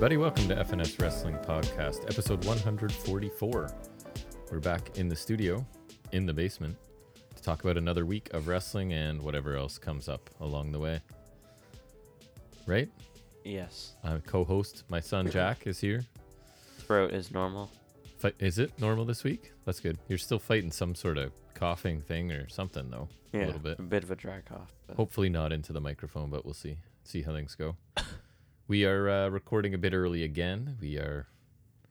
Everybody. Welcome to FNS Wrestling Podcast, episode 144. We're back in the studio, in the basement, to talk about another week of wrestling and whatever else comes up along the way. Right? Yes. Uh, I'm co host. My son Jack is here. Throat is normal. Fi- is it normal this week? That's good. You're still fighting some sort of coughing thing or something, though. Yeah. A little bit. A bit of a dry cough. But Hopefully not into the microphone, but we'll see. See how things go. we are uh, recording a bit early again. We are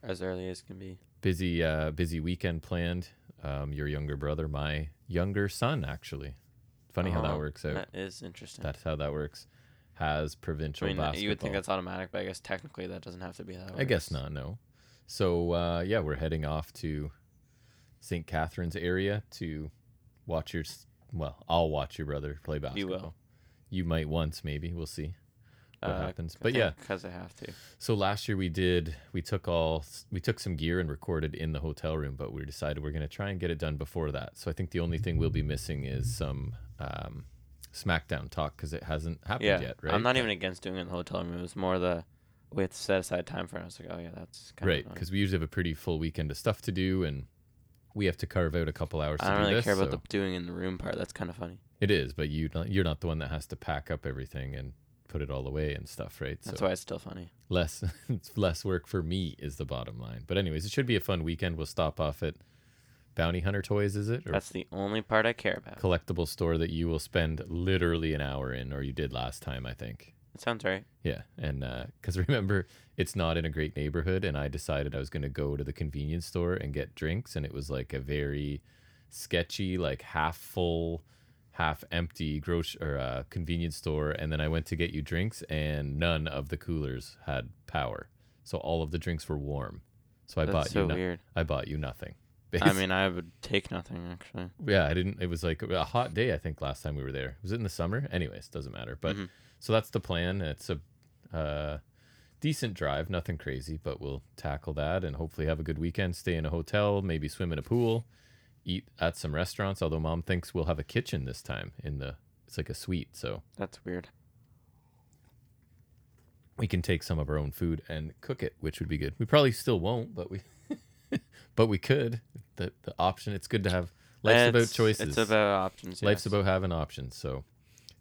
as early as can be. busy uh busy weekend planned um your younger brother my younger son actually funny how that Oh, works out That is interesting. that's how that works has provincial I mean, basketball you would think that's automatic, but I guess technically that doesn't have to be that way. i guess not no so uh yeah we're heading off to st catharines area to watch your well i'll watch your brother play basketball You will. you might once maybe we'll see what Uh, happens but yeah because I have to. So last year we did we took all we took some gear and recorded in the hotel room, but we decided we're going to try and get it done before that. So I think the only thing we'll be missing is some um, SmackDown talk because it hasn't happened Yeah. yet, right? I'm not even against doing it in the hotel room. It was more the we had to set aside time for it. I was like, oh yeah, that's kind right because we usually have a pretty full weekend of stuff to do, and we have to carve out a couple hours I to don't do really this. care about so- the doing in the room part. That's kind of funny. It is, but you not, you're not the one that has to pack up everything and put it all away and stuff, right? That's so why it's still funny. less it's less work for me is the bottom line. But anyways, it should be a fun weekend. We'll stop off at Bounty Hunter Toys, is it? Or That's the only part I care about. collectible store that you will spend literally an hour in, or you did last time, I think. That sounds right. Yeah, and uh, because remember, it's not in a great neighborhood, and I decided I was going to go to the convenience store and get drinks, and it was like a very sketchy, like half full, half empty grocery or uh, convenience store, and then I went to get you drinks, and none of the coolers had power, so all of the drinks were warm. So I That's bought so you, no- weird. I bought you nothing. I mean, I would take nothing actually. Yeah, I didn't. It was like a hot day. I think last time we were there. Was it in the summer? Anyways, doesn't matter. But Mhm. so that's the plan. It's a uh, decent drive, nothing crazy, but we'll tackle that and hopefully have a good weekend. Stay in a hotel, maybe swim in a pool, eat at some restaurants. Although mom thinks we'll have a kitchen this time in the. It's like a suite, so That's weird. we can take some of our own food and cook it, which would be good. We probably still won't, but we, but we could. The the option. It's good to have. Life's about It's- choices. It's about options. Life's yes. about having options. So,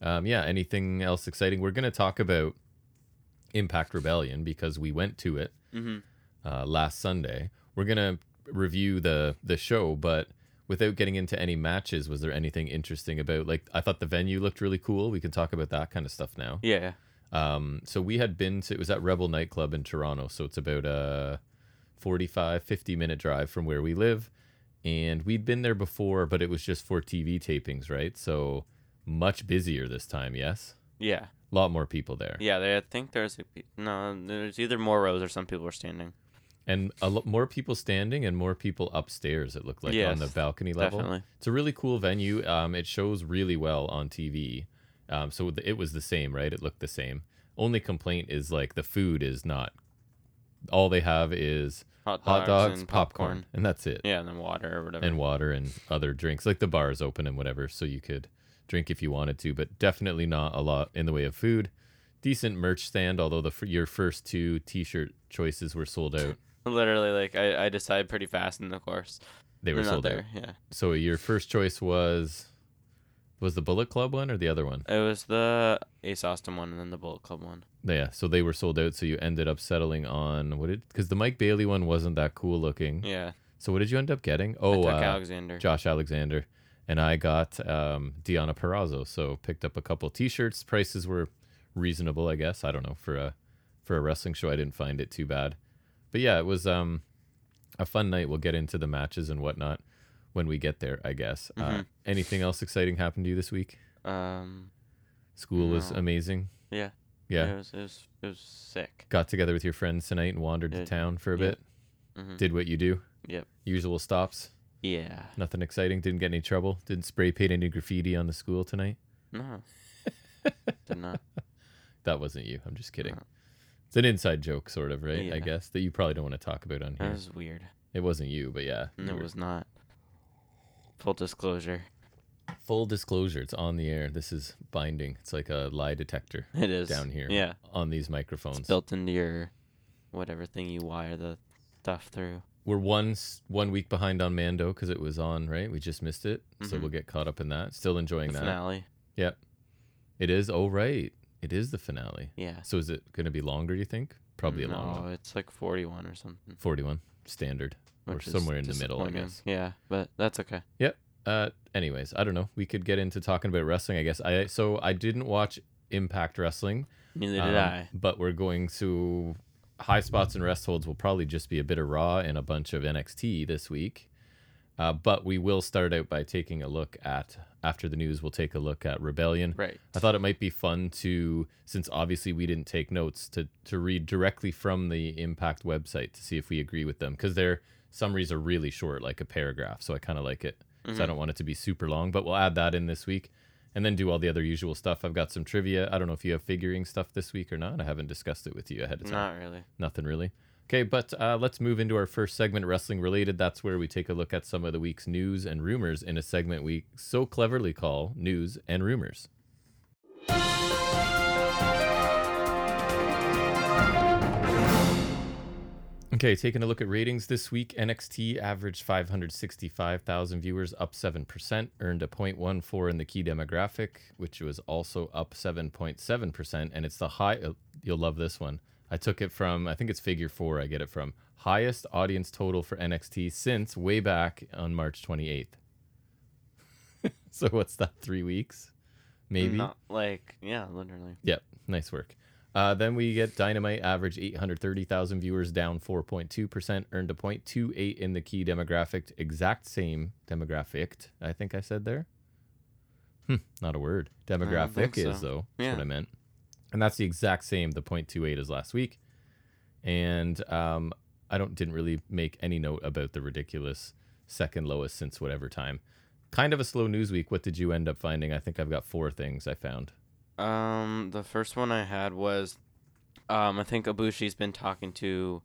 um, yeah. Anything else exciting? We're going to talk about Impact Rebellion because we went to it Mhm. uh, last Sunday. We're going to review the the show, but without getting into any matches, was there anything interesting about? Like, I thought the venue looked really cool. We can talk about that kind of stuff now. Yeah. Um, so we had been to it was at Rebel Nightclub in Toronto. So it's about a 45, 50 minute drive from where we live. And we'd been there before, but it was just for TV tapings, right? So much busier this time, yes? Yeah. A lot more people there. Yeah, they, I think there's a, no, there's either more rows or some people are standing. And a lot more people standing and more people upstairs, it looked like on the balcony level. Definitely. It's a really cool venue. Um, it shows really well on TV. Um, so it was the same, right? It looked the same. Only complaint is like the food is not. All they have is Hot dogs, hot dogs, and popcorn, and that's it. Yeah, and then water or whatever. And water and other drinks. Like the bar is open and whatever, so you could drink if you wanted to, but definitely not a lot in the way of food. Decent merch stand, although the your first two T-shirt choices were sold out. Literally, like I, I decided pretty fast in the course. They were They're not sold out. there. Yeah, So your first choice was was the Bullet Club one or the other one? it was the Ace Austin one and then the Bullet Club one. Yeah, so they were sold out. So you ended up settling on what did because the Mike Bailey one wasn't that cool looking. Yeah. So what did you end up getting? Oh, uh, Alexander. Josh Alexander, and I got um, Deonna Purrazzo. So picked up a couple T-shirts. Prices were reasonable, I guess. I don't know for a for a wrestling show. I didn't find it too bad, but yeah, it was um, a fun night. We'll get into the matches and whatnot when we get there. I guess. Uh, Mhm. anything else exciting happened to you this week? Um. School was amazing. Yeah. Yeah. It was. It was. It was sick. Got together with your friends tonight and wandered to town for a Yep. bit. hmm Did what you do. Yep. Usual stops. Yeah. Nothing exciting. Didn't get any trouble. Didn't spray paint any graffiti on the school tonight. No. Did not. That wasn't you. I'm just kidding. No. It's an inside joke, sort of, right? I guess that you probably don't want to talk about on here. That was weird. It wasn't you, but yeah. It were- was not. Full disclosure. Full disclosure, it's on the air. This is binding. It's like a lie detector It is down here Yeah. on these microphones. It's built into your whatever thing you wire the stuff through. We're one one week behind on Mando because it was on right. We just missed it, so Mhm. we'll get caught up in that. Still enjoying The that. finale. Yep, it is. Oh right, it is the finale. Yeah. So is it going to be longer? You think? Probably a no, long one. it's like 41 or something. Forty-one standard. Or which is somewhere in the middle, I guess. Yeah, but that's okay. Yep. Uh, anyways, I don't know. We could get into talking about wrestling, I guess. I so I didn't watch Impact Wrestling. Neither did um, I. But we're going to high spots and rest holds will probably just be a bit of Raw and a bunch of NXT this week. Uh, but we will start out by taking a look at after the news. We'll take a look at Rebellion. Right. I thought it might be fun to, since obviously we didn't take notes, to to read directly from the Impact website to see if we agree with them because their summaries are really short, like a paragraph. So I kind of like it. So I don't want it to be super long, but we'll add that in this week, and then do all the other usual stuff. I've got some trivia. I don't know if you have figuring stuff this week or not. I haven't discussed it with you ahead of time. Not really. Nothing really. Okay, but uh, let's move into our first segment, wrestling related. That's where we take a look at some of the week's news and rumors in a segment we so cleverly call News and Rumors. Okay, taking a look at ratings this week, NXT averaged 565,000 viewers, up 7%, earned a 0.14 in the key demographic, which was also up 7.7%. And it's the high, you'll love this one. I took it from, I think it's figure four, I get it from. Highest audience total for NXT since way back on March 28th. so what's that, three weeks? Maybe? Not like yeah, literally. Yep, nice work. Uh, then we get Dynamite average 830,000 viewers, down 4.2%, earned a 0.28 in the key demographic, exact same demographic, I think I said there. Hmm, not a word. Demographic is, so. though. That's Yeah. what I meant. And that's the exact same, the 0.28 as last week. And um, I don't didn't really make any note about the ridiculous second lowest since whatever time. Kind of a slow news week. What did you end up finding? I think I've got four things I found. Um, the first one I had was, um, I think Ibushi's been talking to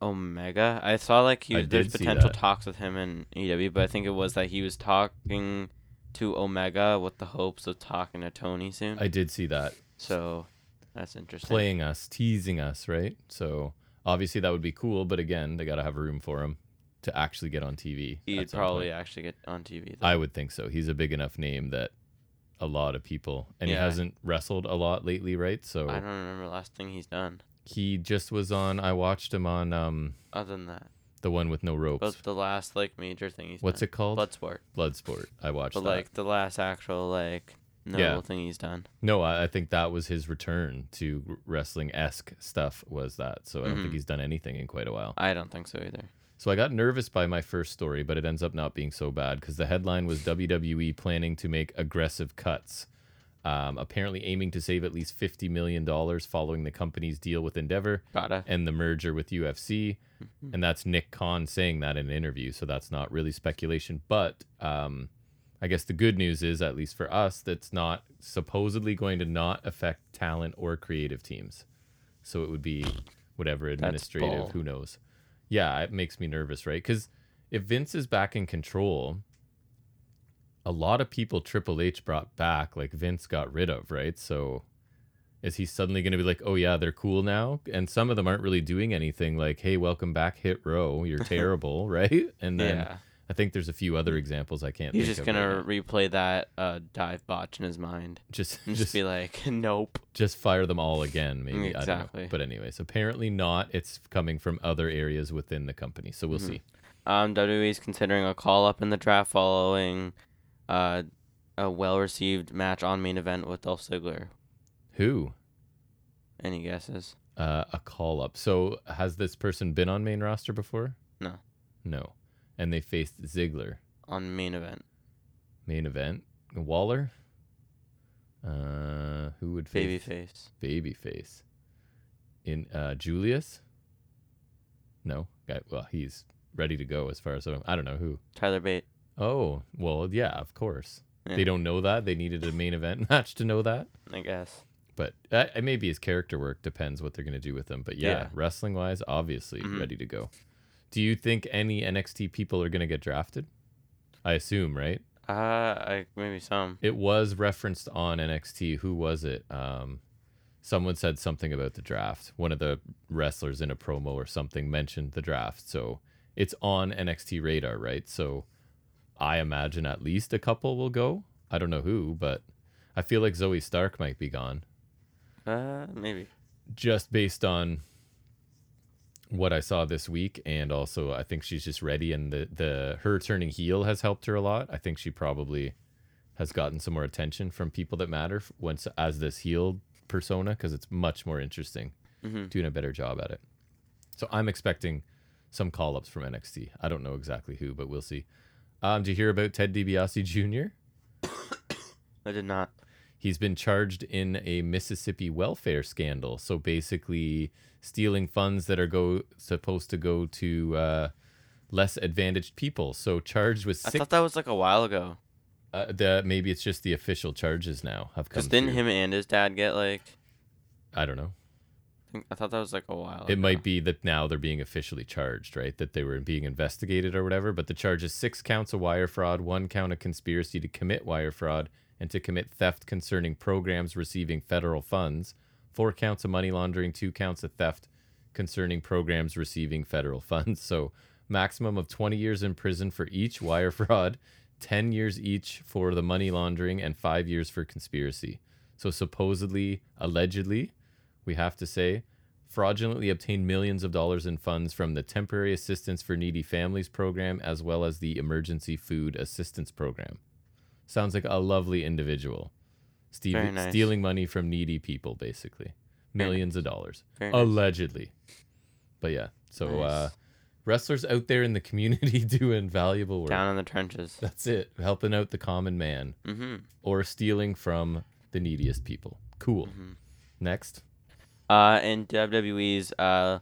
Omega. I saw like he I there's potential talks with him in EW, but I think it was that he was talking to Omega with the hopes of talking to Tony soon. I did see that. So that's interesting. playing us, teasing us, right? So obviously that would be cool, but again, they got to have room for him to actually get on TV. He'd probably point. actually get on TV. Though. I would think so. He's a big enough name that a lot of people, and he hasn't wrestled a lot lately, right? So I don't remember the last thing he's done. he just was on. I watched him on um Other than that, the one with no ropes. but the last like major thing he's What's done. it called? Bloodsport. Bloodsport. I watched But that. like the last actual like notable thing he's done. no, I, I think that was his return to wrestling esque stuff. Was that? So I don't think Mhm. he's done anything in quite a while. I don't think so either. So I got nervous by my first story, but it ends up not being so bad because the headline was WWE planning to make aggressive cuts, um, apparently aiming to save at least fifty million dollars following the company's deal with Endeavor Gotta. and the merger with UFC. Mhm. And that's Nick Khan saying that in an interview, so that's not really speculation. But um, I guess the good news is, at least for us, that's not supposedly going to not affect talent or creative teams. So it would be whatever administrative, who knows. Yeah, it makes me nervous, right? Because if Vince is back in control, a lot of people Triple H brought back, like Vince got rid of, right? So is he suddenly going to be like, oh yeah, they're cool now? And some of them aren't really doing anything like, hey, welcome back, Hit Row, you're terrible, right? And then yeah. I think there's a few other examples I can't. He's just gonna right replay that uh, dive botch in his mind just just just be like, nope. just fire them all again, maybe. I don't know. Exactly. But anyways, apparently not. It's coming from other areas within the company, so we'll Mhm. see. Um, WWE's considering a call up in the draft following uh, a well received match on main event with Dolph Ziggler. Who? Any guesses? Uh, a call up. So has this person been on main roster before? No. No. And they faced Ziggler. On main event. Main event. Waller. Uh, who would face Babyface. Babyface? In uh, Julius. No, guy. Well, he's ready to go as far as I'm, don't know who. Tyler Bate. Oh, well, yeah, of course. Yeah, They don't know that. They needed a main event match to know that. I guess. But uh, maybe his character work depends what they're going to do with him. But yeah, Yeah. wrestling wise, obviously Mhm. ready to go. Do you think any NXT people are going to get drafted? I assume, right? Uh, I maybe some. It was referenced on NXT. Who was it? Um, someone said something about the draft. One of the wrestlers in a promo or something mentioned the draft. So it's on NXT radar, right? So I imagine at least a couple will go. I don't know who, but I feel like Zoey Stark might be gone Uh, maybe. just based on what I saw this week, and also I think she's just ready, and the the her turning heel has helped her a lot. I think she probably has gotten some more attention from people that matter once as this heel persona because it's much more interesting, hmm doing a better job at it. So I'm expecting some call ups from NXT. I don't know exactly who, but we'll see. Um, did you hear about Ted DiBiase Jr.? I did not. He's been charged in a Mississippi welfare scandal. So basically, stealing funds that are go supposed to go to uh, less advantaged people. So charged with I thought that was like a while ago. uh, the maybe it's just the official charges now have come. Because didn't through. him and his dad get like? I don't know. I thought that was like a while. It ago. might be that now they're being officially charged, right? That they were being investigated or whatever. But the charge is six counts of wire fraud, one count of conspiracy to commit wire fraud, and to commit theft concerning programs receiving federal funds, four counts of money laundering, two counts of theft concerning programs receiving federal funds. So, maximum of 20 years in prison for each wire fraud, 10 years each for the money laundering, and five years for conspiracy. So, supposedly, allegedly, we have to say, fraudulently obtained millions of dollars in funds from the Temporary Assistance for Needy Families program as well as the Emergency Food Assistance program. Sounds like a lovely individual. Steve, nice. Stealing money from needy people, basically. Very Millions of dollars. Nice. Allegedly. But yeah, so Nice. uh, wrestlers out there in the community doing valuable work. down in the trenches. That's it. Helping out the common man Mm-hmm. or stealing from the neediest people. Cool. Mhm. Next. Uh, and WWE's uh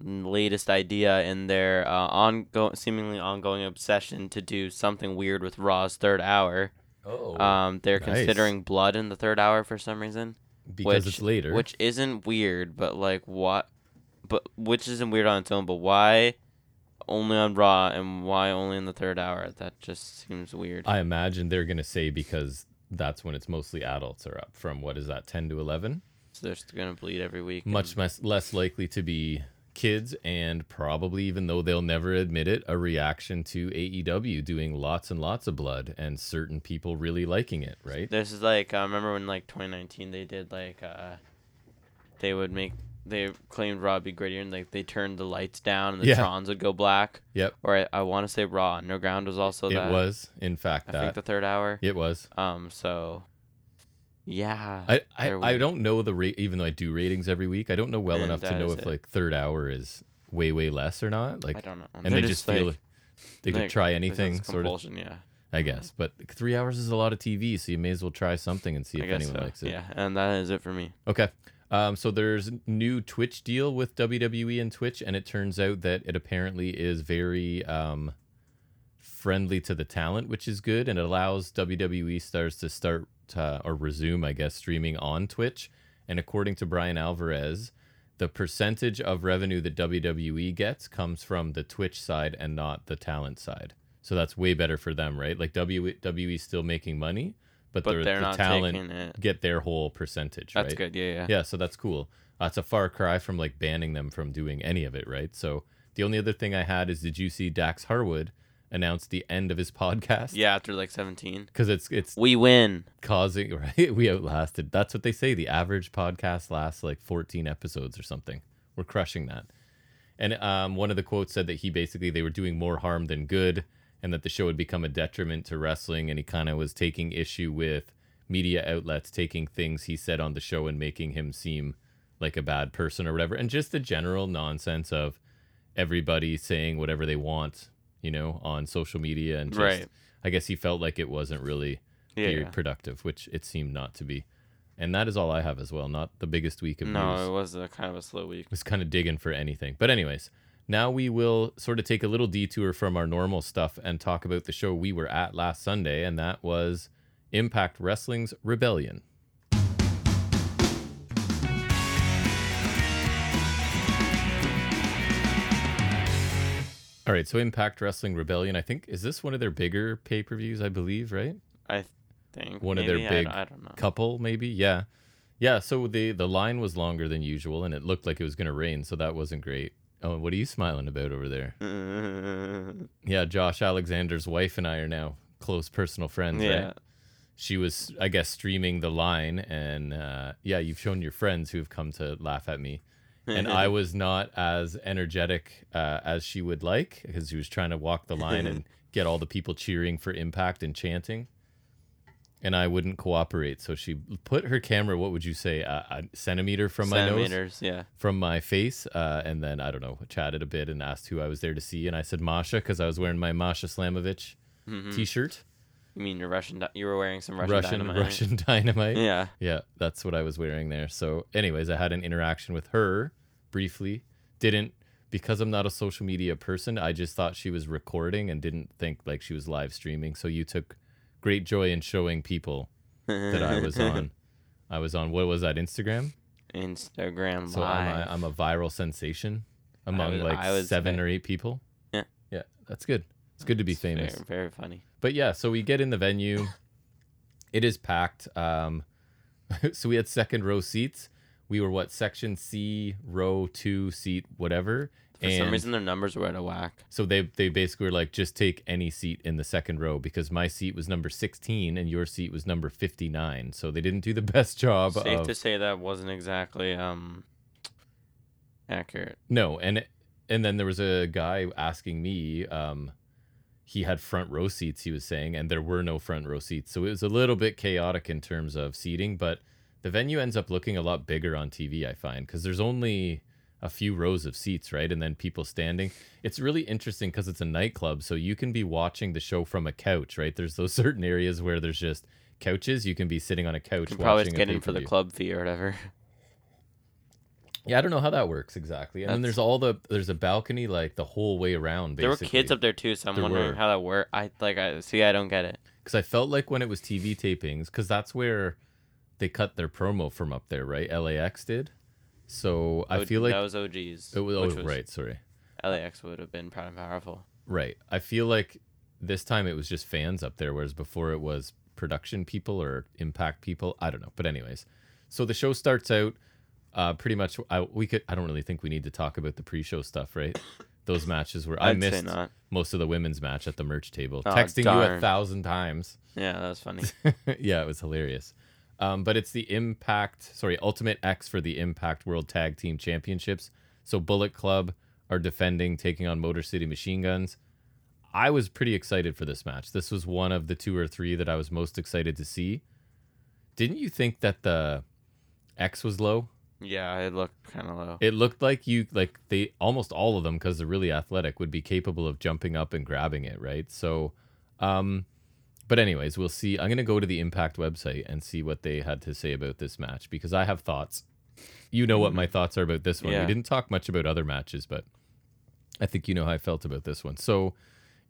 latest idea in their uh ongoing, seemingly ongoing obsession to do something weird with Raw's third hour. Oh. Um, they're nice. considering blood in the third hour for some reason. because which- it's later. Which isn't weird, but like what? But which isn't weird on its own. But why only on Raw and why only in the third hour? That just seems weird. I imagine they're gonna say because that's when it's mostly adults are up from what is that 10 to 11 so they're just gonna bleed every week. much and- less less likely to be kids and probably even though they'll never admit it a reaction to AEW doing lots and lots of blood and certain people really liking it right This is like I remember when like 2019 they did like uh they would make they claimed Robbie grittier and like they turned the lights down and the Yeah. Trons would go black. Yep. Or I, I want to say Raw Underground was also it that. was in fact I that think the third hour. it was Um. So. Yeah. I, I, I don't know the rate even though I do ratings every week I don't know well And enough to know if it. like third hour is way way less or not like I don't know. and they just feel like, they could like, try anything sort of Yeah. I guess. But three hours is a lot of TV, so you may as well try something and see if anyone so. likes it. Yeah, and that is it for me. Okay. Um, so there's new Twitch deal with WWE and Twitch, and it turns out that it apparently is very um, friendly to the talent, which is good, and it allows WWE stars to start uh, or resume, I guess, streaming on Twitch. And according to Bryan Alvarez, the percentage of revenue that WWE gets comes from the Twitch side and not the talent side. So that's way better for them, right? Like WWE still making money, but, But the, they're the not talent get their whole percentage, That's right? good. Yeah, yeah. Yeah, so that's cool. That's a far cry from like banning them from doing any of it, right? So the only other thing I had is did you see Dax Harwood announce the end of his podcast? Yeah, after like 17. Because it's it's We win. causing right. We outlasted. That's what they say. The average podcast lasts like 14 episodes or something. We're crushing that. And um, one of the quotes said that he basically they were doing more harm than good, and that the show had become a detriment to wrestling. And he kind of was taking issue with media outlets taking things he said on the show and making him seem like a bad person or whatever, and just the general nonsense of everybody saying whatever they want, you know, on social media and just. Right. I guess he felt like it wasn't really Yeah. productive, which it seemed not to be. And that is all I have as well. Not the biggest week of No, news. No, it was a kind of a slow week. was kind of digging for anything. But anyways, now we will sort of take a little detour from our normal stuff and talk about the show we were at last Sunday, and that was Impact Wrestling's Rebellion. All right, so Impact Wrestling Rebellion, I think is this one of their bigger pay-per-views, I believe, right? I think One of their maybe? I big I, know. couple maybe yeah Yeah, so the the line was longer than usual, and it looked like it was gonna rain, so that wasn't great. Oh, what are you smiling about over there? Yeah, Josh Alexander's wife and I are now close personal friends, yeah. right? She was, I guess, streaming the line, and uh, yeah, you've shown your friends who have come to laugh at me, and I was not as energetic uh, as she would like because she was trying to walk the line and get all the people cheering for Impact and chanting, and I wouldn't cooperate. So she put her camera, what would you say, a, a centimeter from my nose, Centimeters, yeah. from my face, uh, and then I don't know, chatted a bit and asked who I was there to see, and I said Masha because I was wearing my Masha Slamovich Mhm. T-shirt, You mean your Russian? Di- you were wearing some Russian, Russian dynamite. Russian dynamite. Yeah. Yeah, that's what I was wearing there. So, anyways, I had an interaction with her briefly. Didn't because I'm not a social media person. I just thought she was recording and didn't think like she was live streaming. So you took great joy in showing people that I was on. I was on what was that Instagram? Instagram So I'm a, I'm a viral sensation among would- like seven say- or eight people. Yeah. yeah, that's good. It's good to be It's famous. Very, very funny. But yeah, so we get in the venue. It is packed. Um, so we had second row seats. We were what section C, row two, seat whatever. For some reason, their numbers were out of whack. so they they basically were like, just take any seat in the second row because my seat was number sixteen and your seat was number fifty nine. So they didn't do the best job Safe of to say that wasn't exactly um accurate. no. And and then there was a guy asking me. Um, he had front row seats. He was saying, and there were no front row seats, so it was a little bit chaotic in terms of seating. But the venue ends up looking a lot bigger on TV. I find because there's only a few rows of seats, right, and then people standing. It's really interesting because it's a nightclub, so you can be watching the show from a couch, right? There's those certain areas where there's just couches. You can be sitting on a couch You can probably get in for the club fee or whatever. Yeah, I don't know how that works exactly. And then there's all the there's a balcony like the whole way around. There were kids up there too, so I'm There wondering were. how that worked. I like I see. I don't get it. because I felt like when it was TV tapings, because that's where they cut their promo from up there, right? LAX did. So I O- feel like that was OGs. it was, oh, was right. Sorry, LAX would have been proud and powerful. right. I feel like this time it was just fans up there, whereas before it was production people or impact people. I don't know, but anyways, so the show starts out. Uh, pretty much, I we could. I don't really think we need to talk about the pre-show stuff, right? Those matches were I I'd missed most of the women's match at the merch table, Oh, texting you a thousand times. Yeah, that was funny. yeah, it was hilarious. Um, but it's the Impact, sorry, Ultimate X for the Impact World Tag Team Championships. So Bullet Club are defending, taking on Motor City Machine Guns. I was pretty excited for this match. This was one of the two or three that I was most excited to see. Didn't you think that the X was low? yeah, it looked kind of low. It looked like you like they almost all of them because they're really athletic would be capable of jumping up and grabbing it, right? So, um, but anyways, we'll see. I'm gonna go to the Impact website and see what they had to say about this match because I have thoughts. You know what my thoughts are about this one. Yeah. We didn't talk much about other matches, but I think you know how I felt about this one. So.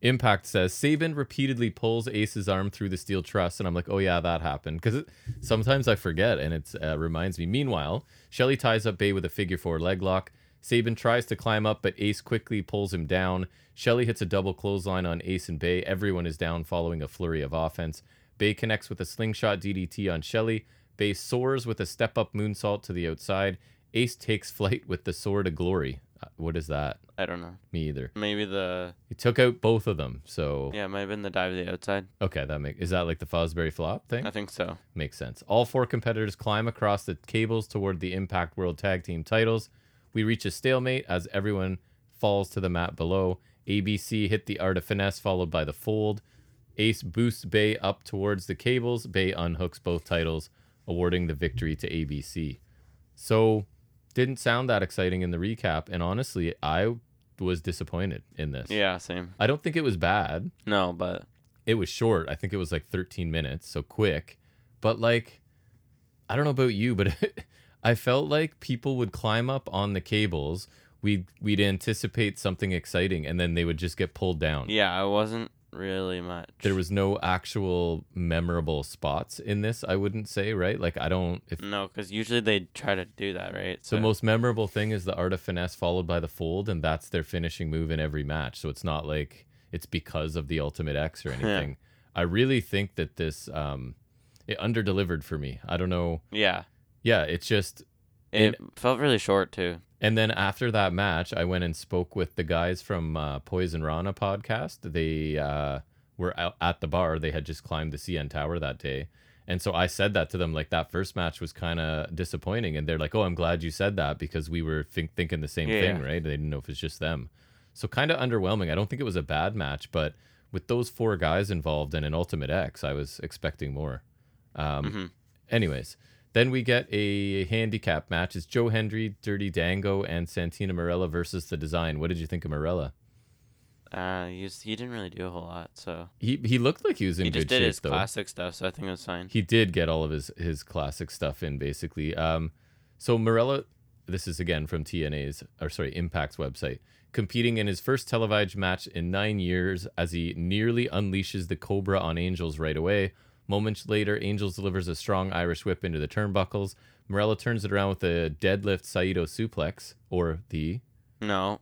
Impact says Sabin repeatedly pulls Ace's arm through the steel truss, and I'm like, oh yeah, that happened because sometimes I forget, and it uh, reminds me. Meanwhile, Shelley ties up Bey with a figure four leg lock. Sabin tries to climb up, but Ace quickly pulls him down. Shelley hits a double clothesline on Ace and Bey. Everyone is down following a flurry of offense. Bey connects with a slingshot DDT on Shelley. Bey soars with a step up moonsault to the outside. Ace takes flight with the sword of glory. Uh, what is that? I don't know. Me either. Maybe the He took out both of them. So yeah, it might have been the dive to the outside. okay, that make is that like the Fosbury flop thing? I think so. Makes sense. All four competitors climb across the cables toward the Impact World Tag Team titles. We reach a stalemate as everyone falls to the mat below. ABC hit the art of finesse, followed by the fold. Ace boosts Bey up towards the cables. Bey unhooks both titles, awarding the victory to ABC. So, didn't sound that exciting in the recap, and honestly, I was disappointed in this. Yeah, same. I don't think it was bad No, but it was short. I think it was like 13 minutes, so quick. But like, I don't know about you, but I felt like people would climb up on the cables. We'd we'd anticipate something exciting, and then they would just get pulled down. yeah, I wasn't really much. There was no actual memorable spots in this. I wouldn't say right. Like I don't. If no, because usually they try to do that, right? the most memorable thing is the art of finesse followed by the fold, and that's their finishing move in every match. So it's not like it's because of the ultimate X or anything. I really think that this um, it underdelivered for me. I don't know. yeah, yeah, it's just It felt really short too. And then after that match, I went and spoke with the guys from uh, Poison Rana podcast. They uh, were out at the bar. They had just climbed the CN Tower that day. And so I said that to them, like that first match was kind of disappointing. And they're like, oh, I'm glad you said that because we were think- thinking the same Yeah, thing, right? They didn't know if it's just them. So kind of underwhelming. I don't think it was a bad match, but with those four guys involved and an Ultimate X, I was expecting more. Um, Mhm. Anyways, then we get a handicap match. It's Joe Hendry, Dirty Dango, and Santino Marella versus the Design. What did you think of Marella? Uh, he, was, he didn't really do a whole lot, so He he looked like he was in he good just did shape his though. classic stuff. So I think it was fine. He did get all of his his classic stuff in basically. Um, so Marella, this is again from TNA's or sorry Impact's website, competing in his first televised match in nine years as he nearly unleashes the Cobra on Angels right away. Moments later, Angels delivers a strong Irish whip into the turnbuckles. Marella turns it around with a deadlift Saito suplex, or the No,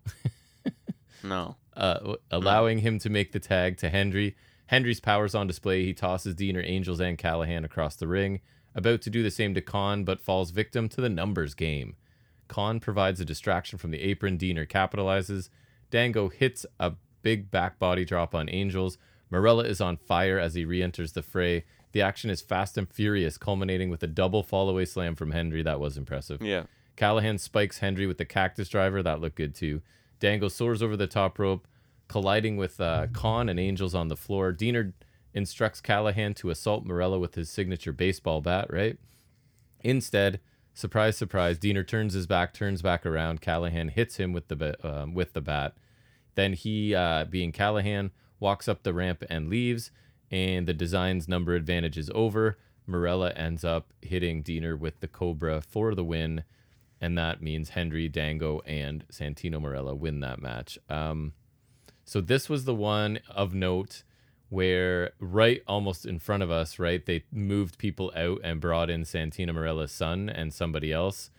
no. uh, allowing him to make the tag to Hendry. Hendry's powers on display. He tosses Deaner, Angels, and Callihan across the ring. About to do the same to Kon, but falls victim to the numbers game. Kon provides a distraction from the apron. Deaner capitalizes. Dango hits a big back body drop on Angels. Marella is on fire as he re enters the fray. The action is fast and furious, culminating with a double fallaway slam from Hendry. That was impressive. Yeah. Callihan spikes Hendry with the cactus driver. That looked good too. Dango soars over the top rope, colliding with uh, Kon and Angels on the floor. Deaner instructs Callihan to assault Marella with his signature baseball bat, right? Instead, surprise, surprise, Deaner turns his back, turns back around. Callihan hits him with the ba- um, with the bat. Then he, uh, being Callahan, walks up the ramp and leaves, and the design's number advantage is over. Marella ends up hitting Deaner with the Cobra for the win, and that means Hendry, Dango, and Santino Marella win that match. Um, so this was the one of note where right almost in front of us, right, they moved people out and brought in Santino Marella's son and somebody else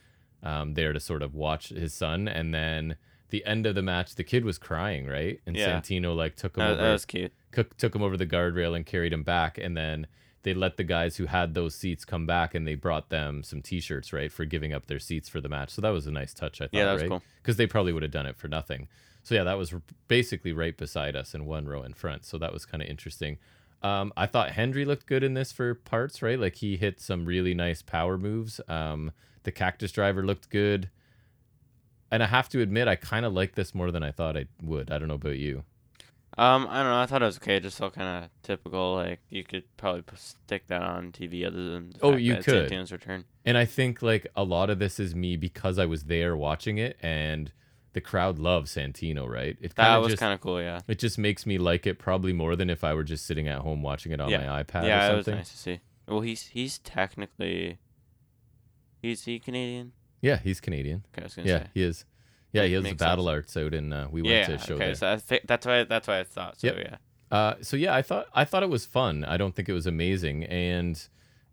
um, there to sort of watch his son, and then the end of the match, the kid was crying, right, and Yeah. Santino like took him That, over that was cute. cook, took him over the guardrail and carried him back and then they let the guys who had those seats come back and they brought them some t-shirts right for giving up their seats for the match. So that was a nice touch i thought Yeah, that was right? cool. because they probably would have done it for nothing. So yeah that was basically right beside us in one row in front. So that was kind of interesting. Um, i thought hendry looked good in this for parts right? Like he hit some really nice power moves. Um, the cactus driver looked good and i have to admit i kind of like this more than i thought i would i don't know about you Um, I don't know. I thought it was okay. It just felt kind of typical. Like you could probably stick that on TV, other than Oh, you could. Santino's return. And I think like a lot of this is me because I was there watching it and the crowd loves Santino, right? It That kind of was kind of cool. Yeah. it just makes me like it probably more than if I were just sitting at home watching it on Yeah. my iPad yeah, or it was nice to see. Well, he's he's technically, he's he Canadian. Yeah, he's Canadian. Okay, I was gonna Yeah, say. he is. Yeah, he has the battle sense. arts out and uh, we went yeah. to a show okay, there. so I that's why that's why I thought. So Yep. yeah. Uh, so yeah, I thought I thought it was fun. I don't think it was amazing, and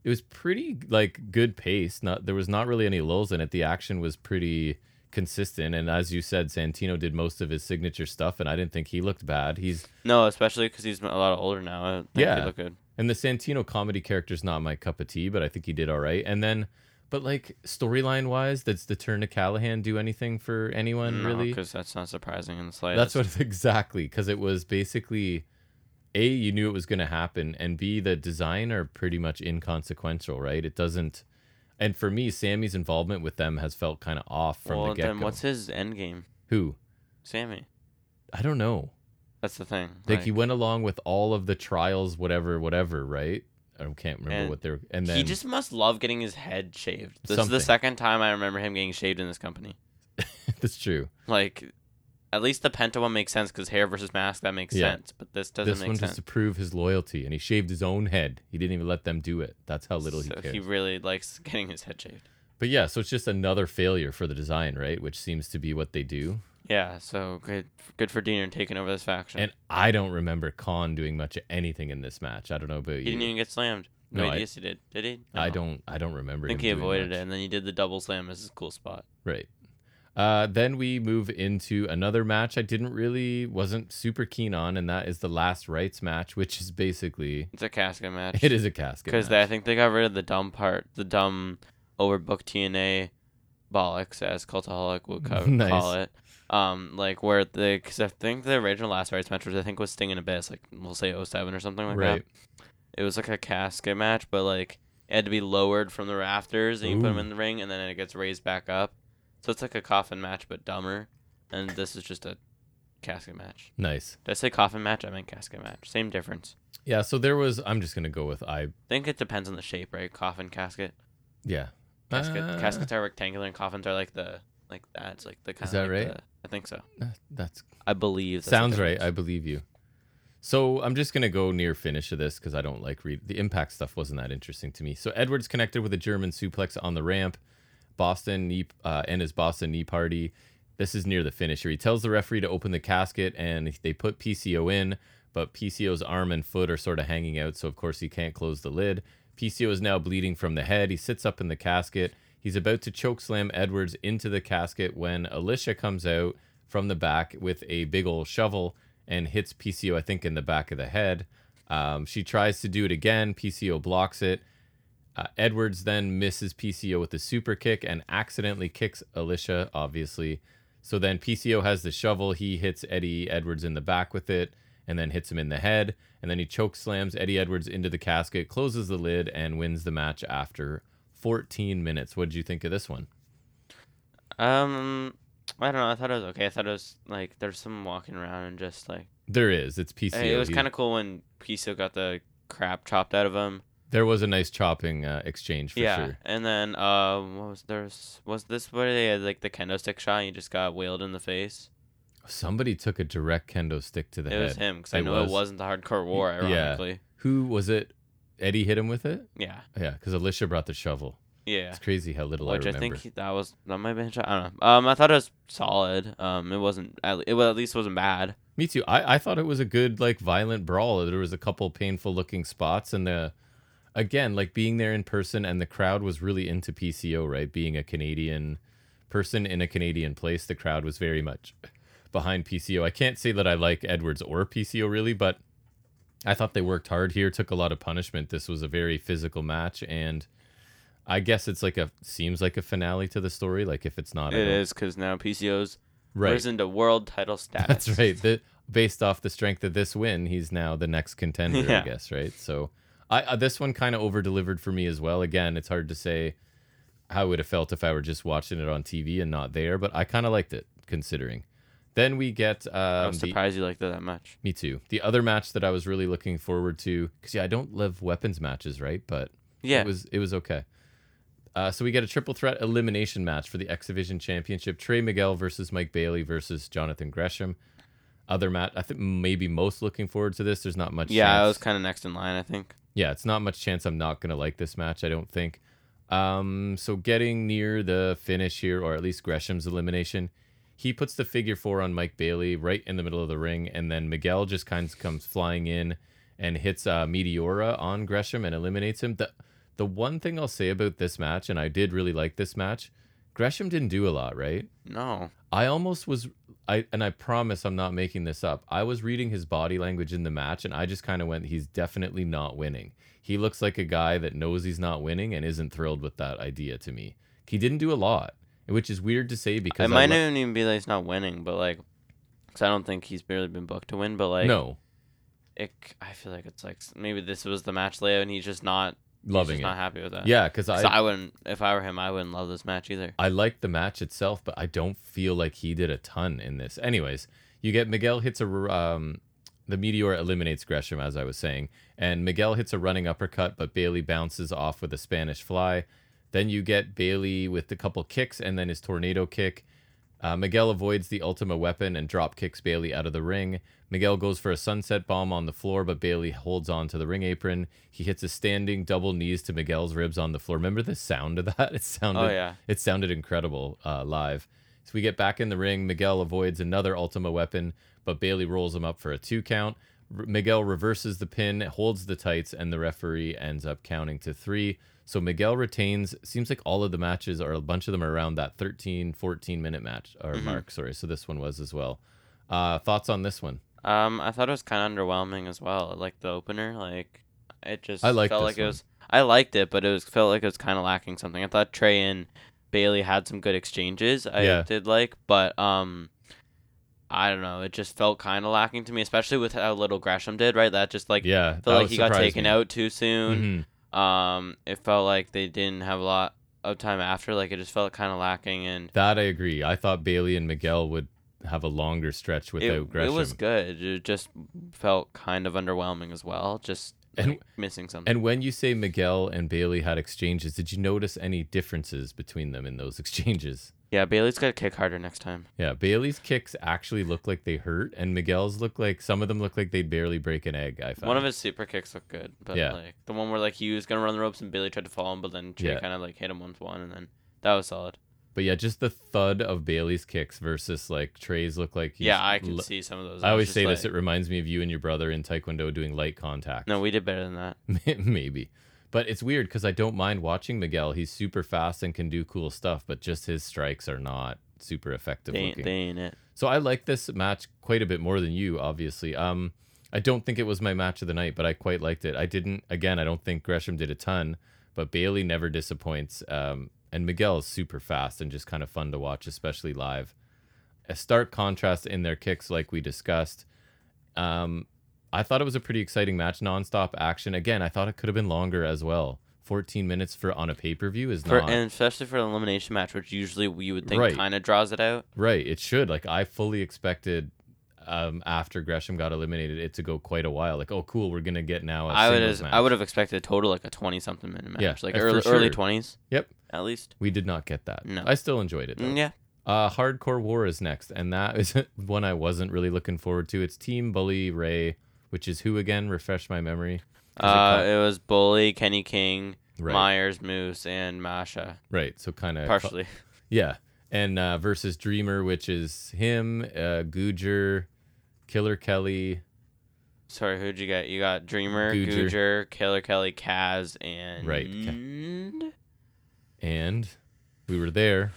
it was pretty like good pace. Not there was not really any lulls in it. The action was pretty consistent, and as you said, Santino did most of his signature stuff, and I didn't think he looked bad. He's No, especially because he's a lot older now. I think Yeah. he look good. and the Santino comedy character's not my cup of tea, but I think he did all right. And then, but like storyline wise, does the turn to Callihan do anything for anyone really? because that's not surprising in the slightest. That's what exactly because it was basically a you knew it was going to happen, and b the design are pretty much inconsequential, right? It doesn't. And for me, Sami's involvement with them has felt kind of off from well, the get then go. what's his end game? Who? Sami. I don't know. That's the thing. Like, he went along with all of the trials, whatever, whatever, right? I can't remember And what they're. And then he just must love getting his head shaved. This is the second time I remember him getting shaved in this company. that's true. Like, at least the Penta one makes sense because hair versus mask that makes Yeah. sense. But this doesn't This make one sense. just to prove his loyalty, and he shaved his own head. He didn't even let them do it. That's how little so he cares. he really likes getting his head shaved. But yeah, so it's just another failure for the design, right? Which seems to be what they do. Yeah, so good, good for Deaner taking over this faction. And I don't remember Kon doing much of anything in this match. I don't know about he you. didn't even get slammed. No, Wait, I- yes, he did. Did he? I don't. I don't remember. I think he avoided much. it, and then he did the double slam as his cool spot. Right. Uh, then we move into another match I didn't really wasn't super keen on, and that is the last rites match, which is basically It's a casket match. it is a casket. because. I think they got rid of the dumb part, the dumb overbooked TNA bollocks, as Cultaholic would co- Nice. call it. Um, like where the because I think the original last rites match was I think was Sting and Abyss, like we'll say 07 or something like right. that. It was like a casket match, but like it had to be lowered from the rafters, and you put him Ooh. in the ring, and then it gets raised back up. So it's like a coffin match, but dumber. And this is just a casket match. Nice. Did I say coffin match? I meant casket match. Same difference. Yeah. So there was. I'm just gonna go with I. I think it depends on the shape, right? Coffin, casket. Yeah. Casket, Uh, caskets are rectangular, and coffins are like the like that's like the kind Is that like right? the- I think so. That's I believe. that's Sounds right. I believe you. So I'm just gonna go near finish of this because I don't like read the impact stuff. wasn't that interesting to me. So Edwards connected with a German suplex on the ramp. Boston knee uh, and his Boston knee party. This is near the finisher. He tells the referee to open the casket, and they put PCO in, but PCO's arm and foot are sort of hanging out, so of course he can't close the lid. PCO is now bleeding from the head. He sits up in the casket. He's about to choke slam Edwards into the casket when Alicia comes out from the back with a big old shovel and hits PCO, I think, in the back of the head. Um, she tries to do it again. PCO blocks it. Uh, Edwards then misses PCO with a super kick and accidentally kicks Alicia, obviously. So then PCO has the shovel. He hits Eddie Edwards in the back with it and then hits him in the head. And then he choke slams Eddie Edwards into the casket, closes the lid, and wins the match after 14 minutes. What did you think of this one? Um, I don't know. I thought it was okay. I thought it was like there's some walking around and just like There is. It's PCO. it was kind of cool when PCO got the crap chopped out of him. There was a nice chopping uh, exchange for yeah, sure. and then um, what was there's was this where they had like the kendo stick shot? and He just got whaled in the face. Somebody took a direct kendo stick to the it head. It was him because I know was. it wasn't the hardcore war. Yeah. Ironically, Who was it? Eddie hit him with it? yeah, Yeah, because Alicia brought the shovel. yeah. It's crazy how little Which I remember. Which I, think that was that might have been. I don't know. Um, I thought it was solid. Um, it wasn't. At, it well, at least wasn't bad. Me too. I, I thought it was a good like violent brawl. There was a couple painful looking spots and the again like being there in person and the crowd was really into PCO, right? Being a Canadian person in a Canadian place, the crowd was very much behind PCO. I can't say that I like Edwards or PCO really, but I thought they worked hard here, took a lot of punishment. This was a very physical match and I guess it's like a seems like a finale to the story. Like if it's not, It is because now PCO's right. risen to world title status. That's right. The, based off the strength of this win, he's now the next contender, I guess, right? So I uh, this one kind of over delivered for me as well. Again, it's hard to say how I would have felt if I were just watching it on TV and not there, but I kind of liked it considering. Then we get I um, was the, surprised you liked it that much. me too. The other match that I was really looking forward to because yeah, I don't love weapons matches, right? But Yeah, it was it was okay. Uh, so we get a triple threat elimination match for the X Division Championship: Trey Miguel versus Mike Bailey versus Jonathan Gresham. Other match, I think maybe most looking forward to this. There's not much. yeah, I was kind of next in line. I think. Yeah, it's not much chance I'm not gonna like this match. I don't think. Um, so getting near the finish here, or at least Gresham's elimination, he puts the figure four on Mike Bailey right in the middle of the ring, and then Miguel just kind of comes flying in and hits uh, Meteora on Gresham and eliminates him. The the one thing I'll say about this match, and I did really like this match, Gresham didn't do a lot, right? No. I almost was I and I promise I'm not making this up. I was reading his body language in the match and I just kind of went he's definitely not winning. He looks like a guy that knows he's not winning and isn't thrilled with that idea to me. He didn't do a lot, which is weird to say because It I might lo- not even be that he's not winning, but like, because I don't think he's barely been booked to win. But like, no, it, I feel like it's like maybe this was the match layout, and he's just not he's loving just it. not happy with that. Yeah, because I I wouldn't if I were him, I wouldn't love this match either. I like the match itself, but I don't feel like he did a ton in this. Anyways, you get Miguel hits a um, the meteor eliminates Gresham as I was saying, and Miguel hits a running uppercut, but Bailey bounces off with a Spanish fly. Then you get Bailey with a couple kicks and then his tornado kick. Uh, Miguel avoids the Ultima weapon and drop kicks Bailey out of the ring. Miguel goes for a sunset bomb on the floor, but Bailey holds on to the ring apron. He hits a standing double knees to Miguel's ribs on the floor. Remember the sound of that? It sounded Oh yeah, it sounded incredible uh, live. So we get back in the ring. Miguel avoids another Ultima weapon, but Bailey rolls him up for a two count. R- Miguel reverses the pin, holds the tights, and the referee ends up counting to three. So Miguel retains. Seems like all of the matches, or a bunch of them, are around that 13, 14 minute match or Mhm. mark. Sorry. So this one was as well. Uh, thoughts on this one? um, I thought it was kind of underwhelming as well. Like the opener, like it just I felt like it was. I liked it, but it was felt like it was kind of lacking something. I thought Trey and Bailey had some good exchanges. I Yeah. did like, but um, I don't know. It just felt kind of lacking to me, especially with how little Gresham did. Right, that just like yeah, felt like he got taken me. out too soon. Mhm. Um, it felt like they didn't have a lot of time after. Like it just felt kind of lacking, and That I agree. I thought Bailey and Miguel would have a longer stretch without it, Gresham. it was good. It just felt kind of underwhelming as well. Just And- like, missing something. And when you say Miguel and Bailey had exchanges, did you notice any differences between them in those exchanges? Yeah, Bailey's got to kick harder next time. Yeah, Bailey's kicks actually look like they hurt, and Miguel's look like some of them look like they'd barely break an egg. I found One of his super kicks looked good, but Yeah. like the one where like he was gonna run the ropes and Bailey tried to follow him, but then Trey Yeah. kind of like hit him once one, and then that was solid. But yeah, just the thud of Bailey's kicks versus like Trey's look like. He's yeah, I can l- see some of those. I was always say this. It reminds me of you and your brother in Taekwondo doing light contact. no, we did better than that. maybe. But it's weird because I don't mind watching Miguel. He's super fast and can do cool stuff, but just his strikes are not super effective They ain't, looking. they ain't it. So I like this match quite a bit more than you, obviously. Um, I don't think it was my match of the night, but I quite liked it. I didn't. Again, I don't think Gresham did a ton, but Bailey never disappoints. Um, and Miguel is super fast and just kind of fun to watch, especially live. A stark contrast in their kicks, like we discussed. Um, I thought it was a pretty exciting match, nonstop action. Again, I thought it could have been longer as well. 14 minutes for on a pay per view is For, not and especially for an elimination match, which usually we would think Right. kind of draws it out. Right. It should. Like I fully expected um after Gresham got eliminated it to go quite a while. Like, oh cool, we're gonna get now a I would have match. I would have expected a total like a twenty something minute match, Yeah, like early sure. early twenties. Yep. at least. We did not get that. No. I still enjoyed it though. Mm, yeah, Uh Hardcore War is next, and that is one I wasn't really looking forward to. It's Team Bully Ray, which is who again? Refresh my memory. it uh, caught- it was Bully, Kenny King, right. Myers, Moose, and Masha. right. So kind of Partially. Yeah. And uh versus Dreamer, which is him, uh Gujjar, Killer Kelly, Sorry, who'd you get? You got Dreamer, Gujjar. Gujjar, Killer Kelly, Kaz, and Right, and we were there.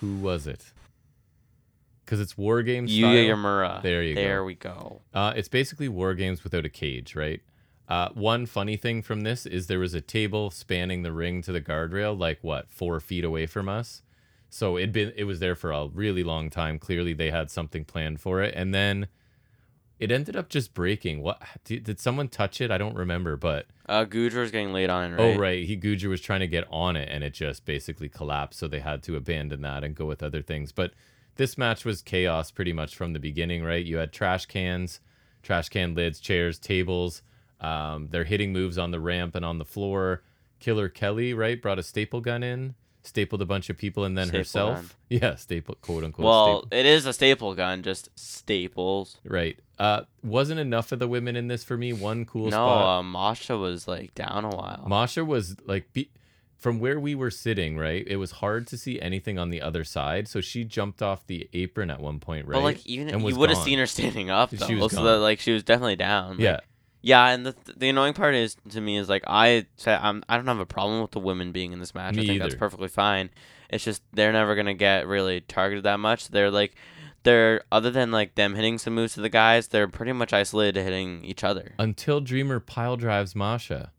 Who was it? Because it's war games. Yuya Uemura. There you go. There we go. Uh, it's basically war games without a cage, right? Uh, one funny thing from this is there was a table spanning the ring to the guardrail, like what four feet away from us. So it been it was there for a really long time. Clearly, they had something planned for it, and then it ended up just breaking. What did, did someone touch it? I don't remember, but Uh, Gujjar was getting laid on, right? Oh right, he Gujjar was trying to get on it and it just basically collapsed, so they had to abandon that and go with other things. But this match was chaos pretty much from the beginning, right? You had trash cans, trash can lids, chairs, tables. Um, they're hitting moves on the ramp and on the floor. Killer Kelly, right, brought a staple gun in, stapled a bunch of people, and then Staple herself, gun. yeah, staple, quote unquote. Well, staple. it is a staple gun, just staples. right. Uh, wasn't enough of the women in this for me. One cool no, spot. uh, Masha was like down a while. Masha was like be- from where we were sitting, right? It was hard to see anything on the other side, so she jumped off the apron at one point, right? But like even And you would have seen her standing up She was so that like she was definitely down. Like, yeah, yeah, and the the annoying part is to me is like I said I'm I don't have a problem with the women being in this match. Me I think that's either. perfectly fine. It's just they're never gonna get really targeted that much. They're like they're other than like them hitting some moves to the guys, they're pretty much isolated to hitting each other, until Dreamer pile drives Masha.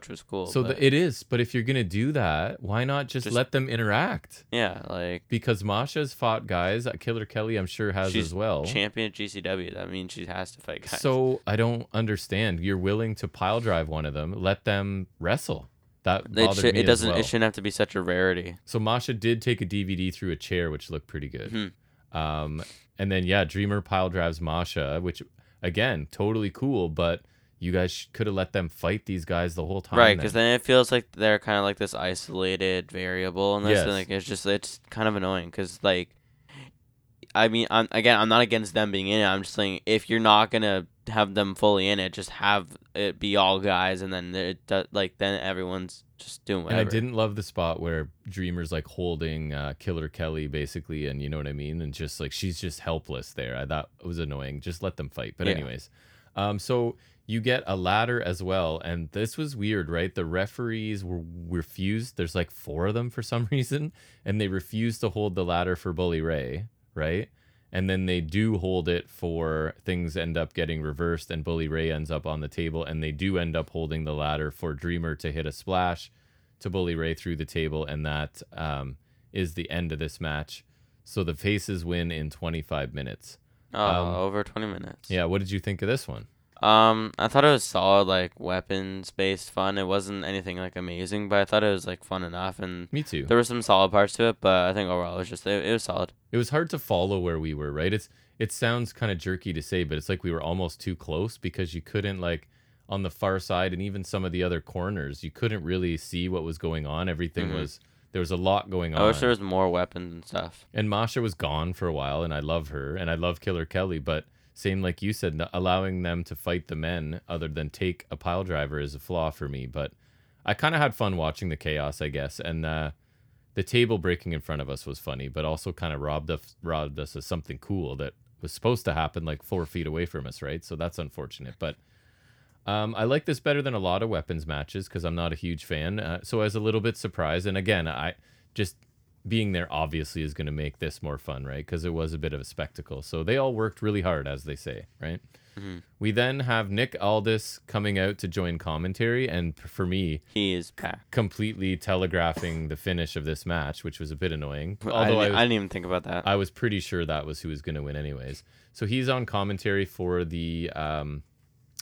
Which was cool. so the, it is, but if you're gonna do that, why not just, Just- let them interact? yeah, like Because Masha's fought guys. uh, Killer Kelly, I'm sure, has She's as well. champion at GCW. That means she has to fight guys. So I don't understand. You're willing to pile drive one of them, let them wrestle. That it, me it doesn't. well. It shouldn't have to be such a rarity. So Masha did take a DVD through a chair, which looked pretty good. Mhm. Um, and then yeah, Dreamer pile drives Masha, which again totally cool. But you guys sh- could have let them fight these guys the whole time. Right, because then it feels like they're kind of like this isolated variable, and Yes. like it's just it's kind of annoying because like, I mean, I'm again, I'm not against them being in it. I'm just saying if you're not gonna have them fully in it, just have it be all guys, and then it like then everyone's just doing and. I didn't love the spot where Dreamer's like holding uh, Killer Kelly basically, and you know what I mean, and just like she's just helpless there. I thought it was annoying. Just let them fight. But Yeah. anyways, um, so you get a ladder as well, and this was weird, right? The referees were refused. There's like four of them for some reason, and they refused to hold the ladder for Bully Ray, right? and then they do hold it for things end up getting reversed and Bully Ray ends up on the table and they do end up holding the ladder for Dreamer to hit a splash to Bully Ray through the table and that um, is the end of this match. So the faces win in 25 minutes. Oh, Um, over 20 minutes. Yeah, what did you think of this one? Um, I thought it was solid, like weapons based fun. It wasn't anything like amazing, but I thought it was like fun enough, and Me too. there were some solid parts to it. But I think overall it was just it, it was solid. It was hard to follow where we were, right? It's it sounds kind of jerky to say, but it's like we were almost too close because you couldn't like on the far side and even some of the other corners, you couldn't really see what was going on. Everything Mhm. was there was a lot going on. I wish there was more weapons and stuff. and Masha was gone for a while, and I love her, and I love Killer Kelly, but same like you said, allowing them to fight the men other than take a pile driver is a flaw for me. But I kind of had fun watching the chaos, I guess, and uh, the table breaking in front of us was funny, but also kind of robbed us robbed us of something cool that was supposed to happen like four feet away from us, right? So that's unfortunate, but. Um, I like this better than a lot of weapons matches because I'm not a huge fan. Uh, so I was a little bit surprised. And again, I just being there obviously is going to make this more fun, right? Because it was a bit of a spectacle. So they all worked really hard, as they say, right? Mhm. We then have Nick Aldis coming out to join commentary, and for me, He is back. completely telegraphing the finish of this match, which was a bit annoying. I Although didn't, I, I, was, didn't even think about that. I was pretty sure that was who was going to win, anyways. So he's on commentary for the um,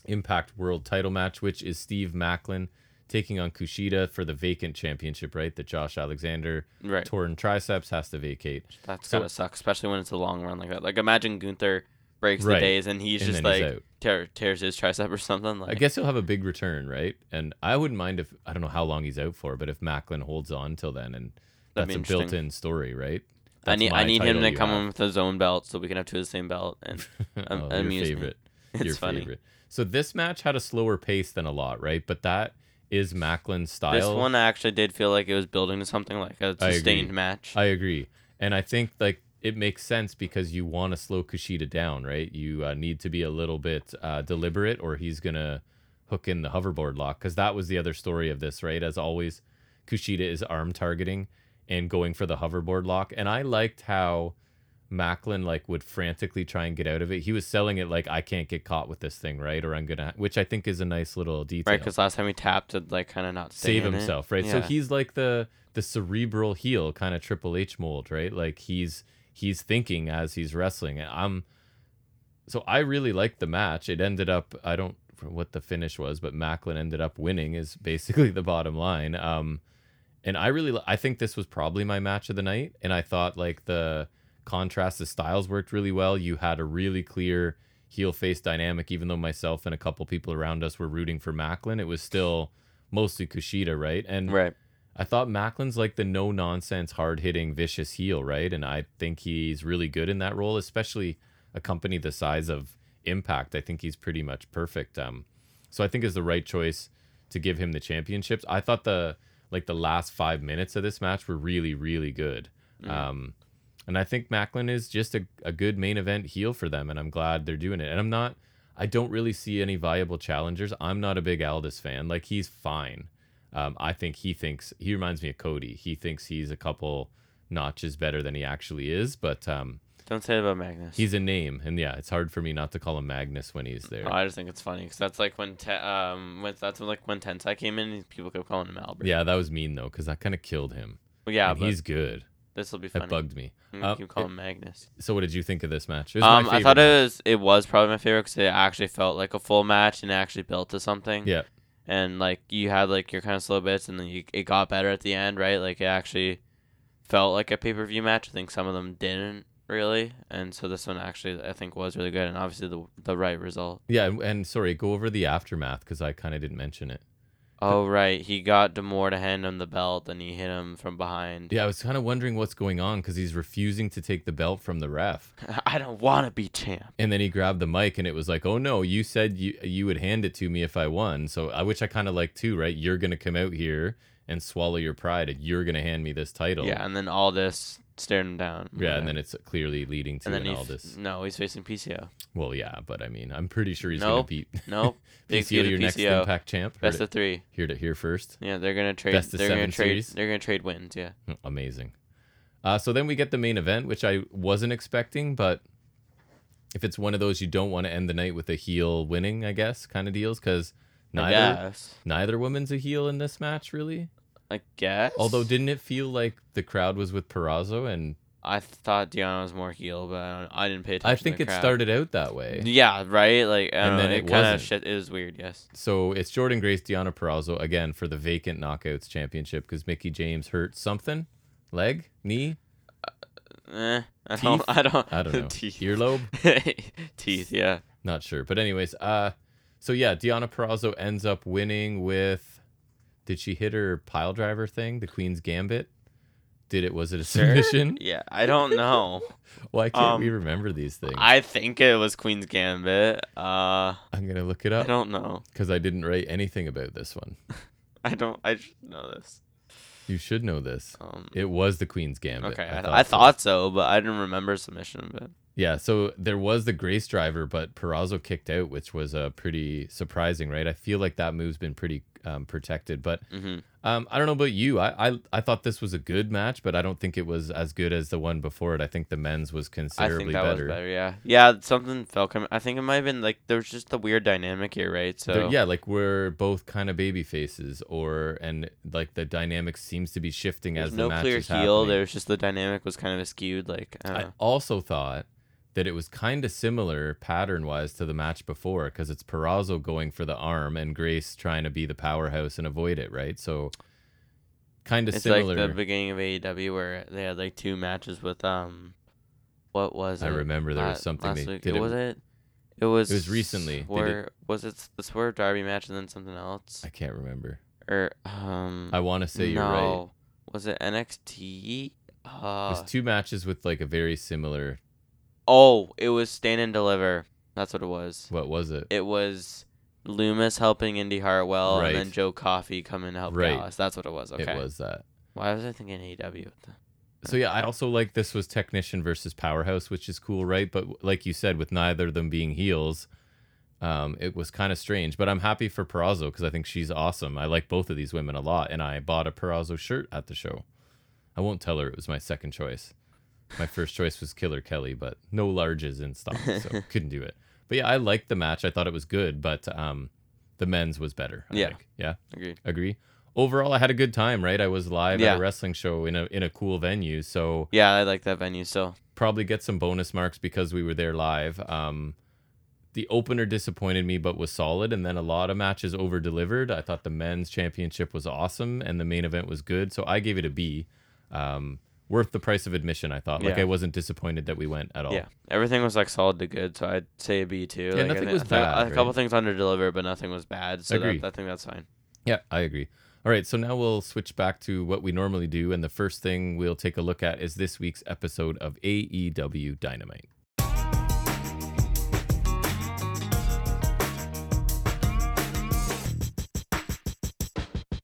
Impact World Title match, which is Steve Maclin taking on Kushida for the vacant championship, right? That Josh Alexander right. torn triceps has to vacate. That's so- gotta suck, especially when it's a long run like that. Like imagine Gunther breaks Right. the days and he's And just then he's like tear, tears his tricep or something. Like I guess he'll have a big return, right? And I wouldn't mind if I don't know how long he's out for, but if Maclin holds on till then, and That'd that's a built-in story, right? I need I need him to come in with his own belt so we can have two of the same belt and um, oh, your me. favorite. it's your funny. favorite. So this match had a slower pace than a lot, right? But that is Maclin's style. This one I actually did feel like it was building to something like a sustained agree. match. I agree, and I think like it makes sense because you want to slow Kushida down, right? You uh, need to be a little bit uh, deliberate, or he's gonna hook in the hoverboard lock. Because that was the other story of this, right? As always, Kushida is arm targeting and going for the hoverboard lock, and I liked how Maclin like would frantically try and get out of it. He was selling it like I can't get caught with this thing, right? Or I'm gonna, which I think is a nice little detail. right, because last time he tapped it, like kind of not save in it. himself, right? So he's like the the cerebral heel kind of Triple H mold, right? Like he's he's thinking as he's wrestling. And I'm so I really liked the match. It ended up I don't what the finish was, but Maclin ended up winning is basically the bottom line. Um and I really I think this was probably my match of the night and I thought like the contrast the styles worked really well. You had a really clear heel face dynamic even though myself and a couple people around us were rooting for Maclin. It was still mostly Kushida, right? And right. I thought Maclin's like the no nonsense, hard hitting, vicious heel, right? And I think he's really good in that role, especially a company the size of Impact. I think he's pretty much perfect. Um, so I think is the right choice to give him the championships. I thought the like the last five minutes of this match were really, really good. Mm. Um, and I think Maclin is just a, a good main event heel for them, and I'm glad they're doing it. And I'm not, I don't really see any viable challengers. I'm not a big Aldis fan. Like he's fine. Um, I think he thinks he reminds me of Cody. He thinks he's a couple notches better than he actually is, but um, Don't say it about Magnus. he's a name, and yeah, it's hard for me not to call him Magnus when he's there. Oh, I just think it's funny because that's like when te- um when that's when, like when Tensai came in, people kept calling him Albert. yeah, that was mean though, because that kind of killed him. Well, yeah, but he's good. This will be That funny. bugged me. I'm Uh, gonna keep calling him Magnus. So, what did you think of this match? It was my Um, I thought it was it was probably my favorite because it actually felt like a full match and it actually built to something. Yeah, and like you had like your kind of slow bits and then you, it got better at the end right like it actually felt like a pay-per-view match i think some of them didn't really and so this one actually i think was really good and obviously the, the right result yeah, and, and sorry, go over the aftermath because I kind of didn't mention it. Oh right he got D'Amore to hand him the belt and he hit him from behind Yeah, I was kind of wondering what's going on because he's refusing to take the belt from the ref. i don't want to be champ And then he grabbed the mic and it was like, "Oh no, you said you you would hand it to me if I won." So I which I kind of like too, right? You're going to come out here and swallow your pride and you're going to hand me this title. yeah and then Aldis stared him down Yeah, and then it's clearly leading to and all this. no he's facing pco Well, yeah, but I mean, I'm pretty sure he's Nope. going to beat nope big PCO, your of next PCO. Impact champ. Heard best it of three here to here first. yeah they're gonna trade Best of they're gonna trade series? they're gonna trade wins yeah Amazing. Uh, so then we get the main event, which I wasn't expecting, but if it's one of those you don't want to end the night with a heel winning, I guess, kind of deals because neither neither woman's a heel in this match, really. I guess. Although, didn't it feel like the crowd was with Purrazzo, and I thought Deonna was more heel, but I, don't, I didn't pay attention. I think it crowd. started out that way. Yeah, right. Like, And don't then know, it kind of shit. It was weird. Yes. So it's Jordynne Grace, Deonna Purrazzo again for the vacant knockouts championship because Mickie James hurt something, leg, knee, Eh, I Teeth? don't. I don't. I don't know, Teeth. earlobe. Teeth. Yeah. Not sure. But anyways, uh so yeah, Deonna Purrazzo ends up winning with did she hit her pile driver thing, the Queen's Gambit? Did it was it a submission? Yeah. I don't know. Why can't we Um, remember these things? I think it was Queen's Gambit. Uh, I'm gonna look it up. I don't know. because I didn't write anything about this one. I don't. I know this. You should know this. Um. It was the Queen's Gambit. Okay. I, I th- I so. thought so, but I didn't remember submission. But Yeah, so there was the Grace driver, but Purrazzo kicked out, which was uh, pretty surprising, right? I feel like that move's been pretty um, protected, but hmm Um, I don't know about you. I, I I thought this was a good match, but I don't think it was as good as the one before it. I think the men's was I considerably think that better. was better. Yeah. Yeah. Something felt coming. I think it might have been like there was just a weird dynamic here, right? So They're- yeah, like we're both kind of baby faces, or and like the dynamic seems to be shifting There's as the no match clear is heel. happening. There was just the dynamic was kind of skewed. Like I I also thought that it was kind of similar pattern wise to the match before because it's Purrazzo going for the arm and Grace trying to be the powerhouse and avoid it, right? So kind of it's similar. like the beginning of AEW where they had like two matches with um, what was I it? remember there was something last they week? did. was it, it? It was. It was recently. Where was it? The Swerve Derby match and then something else, I can't remember. or um. I want to say you're right. no, was it NXT? Uh, There's two matches with like a very similar. Oh, it was Stand and Deliver. That's what it was. What was it? It was Lumis helping Indi Hartwell, and then Right. Joe Coffey coming to help Right. Gallus. That's what it was. Okay. It was that. Why was I thinking AEW? So yeah, I also like this was technician versus powerhouse, which is cool, right? But like you said, with neither of them being heels, um, it was kind of strange. But I'm happy for Purrazzo because I think she's awesome. I like both of these women a lot, and I bought a Purrazzo shirt at the show. I won't tell her it was my second choice. My first choice was Killer Kelly, but no larges in stock, so couldn't do it. But yeah, I liked the match. I thought it was good, but um, the men's was better. I Yeah. think. yeah, Agreed. agree. Overall, I had a good time. Right, I was live Yeah. at a wrestling show in a in a cool venue, so Yeah, I like that venue still. probably get some bonus marks because we were there live. Um, the opener disappointed me, but was solid, and then a lot of matches over delivered. I thought the men's championship was awesome, and the main event was good, so I gave it a B. Um, worth the price of admission. I thought. Like Yeah. I wasn't disappointed that we went at all. Yeah, everything was like solid to good, so I'd say a B too. Yeah, like, nothing was bad, A couple right? things under delivered, but nothing was bad. So that, I think that's fine. Yeah, I agree. All right, so now we'll switch back to what we normally do, and the first thing we'll take a look at is this week's episode of AEW Dynamite.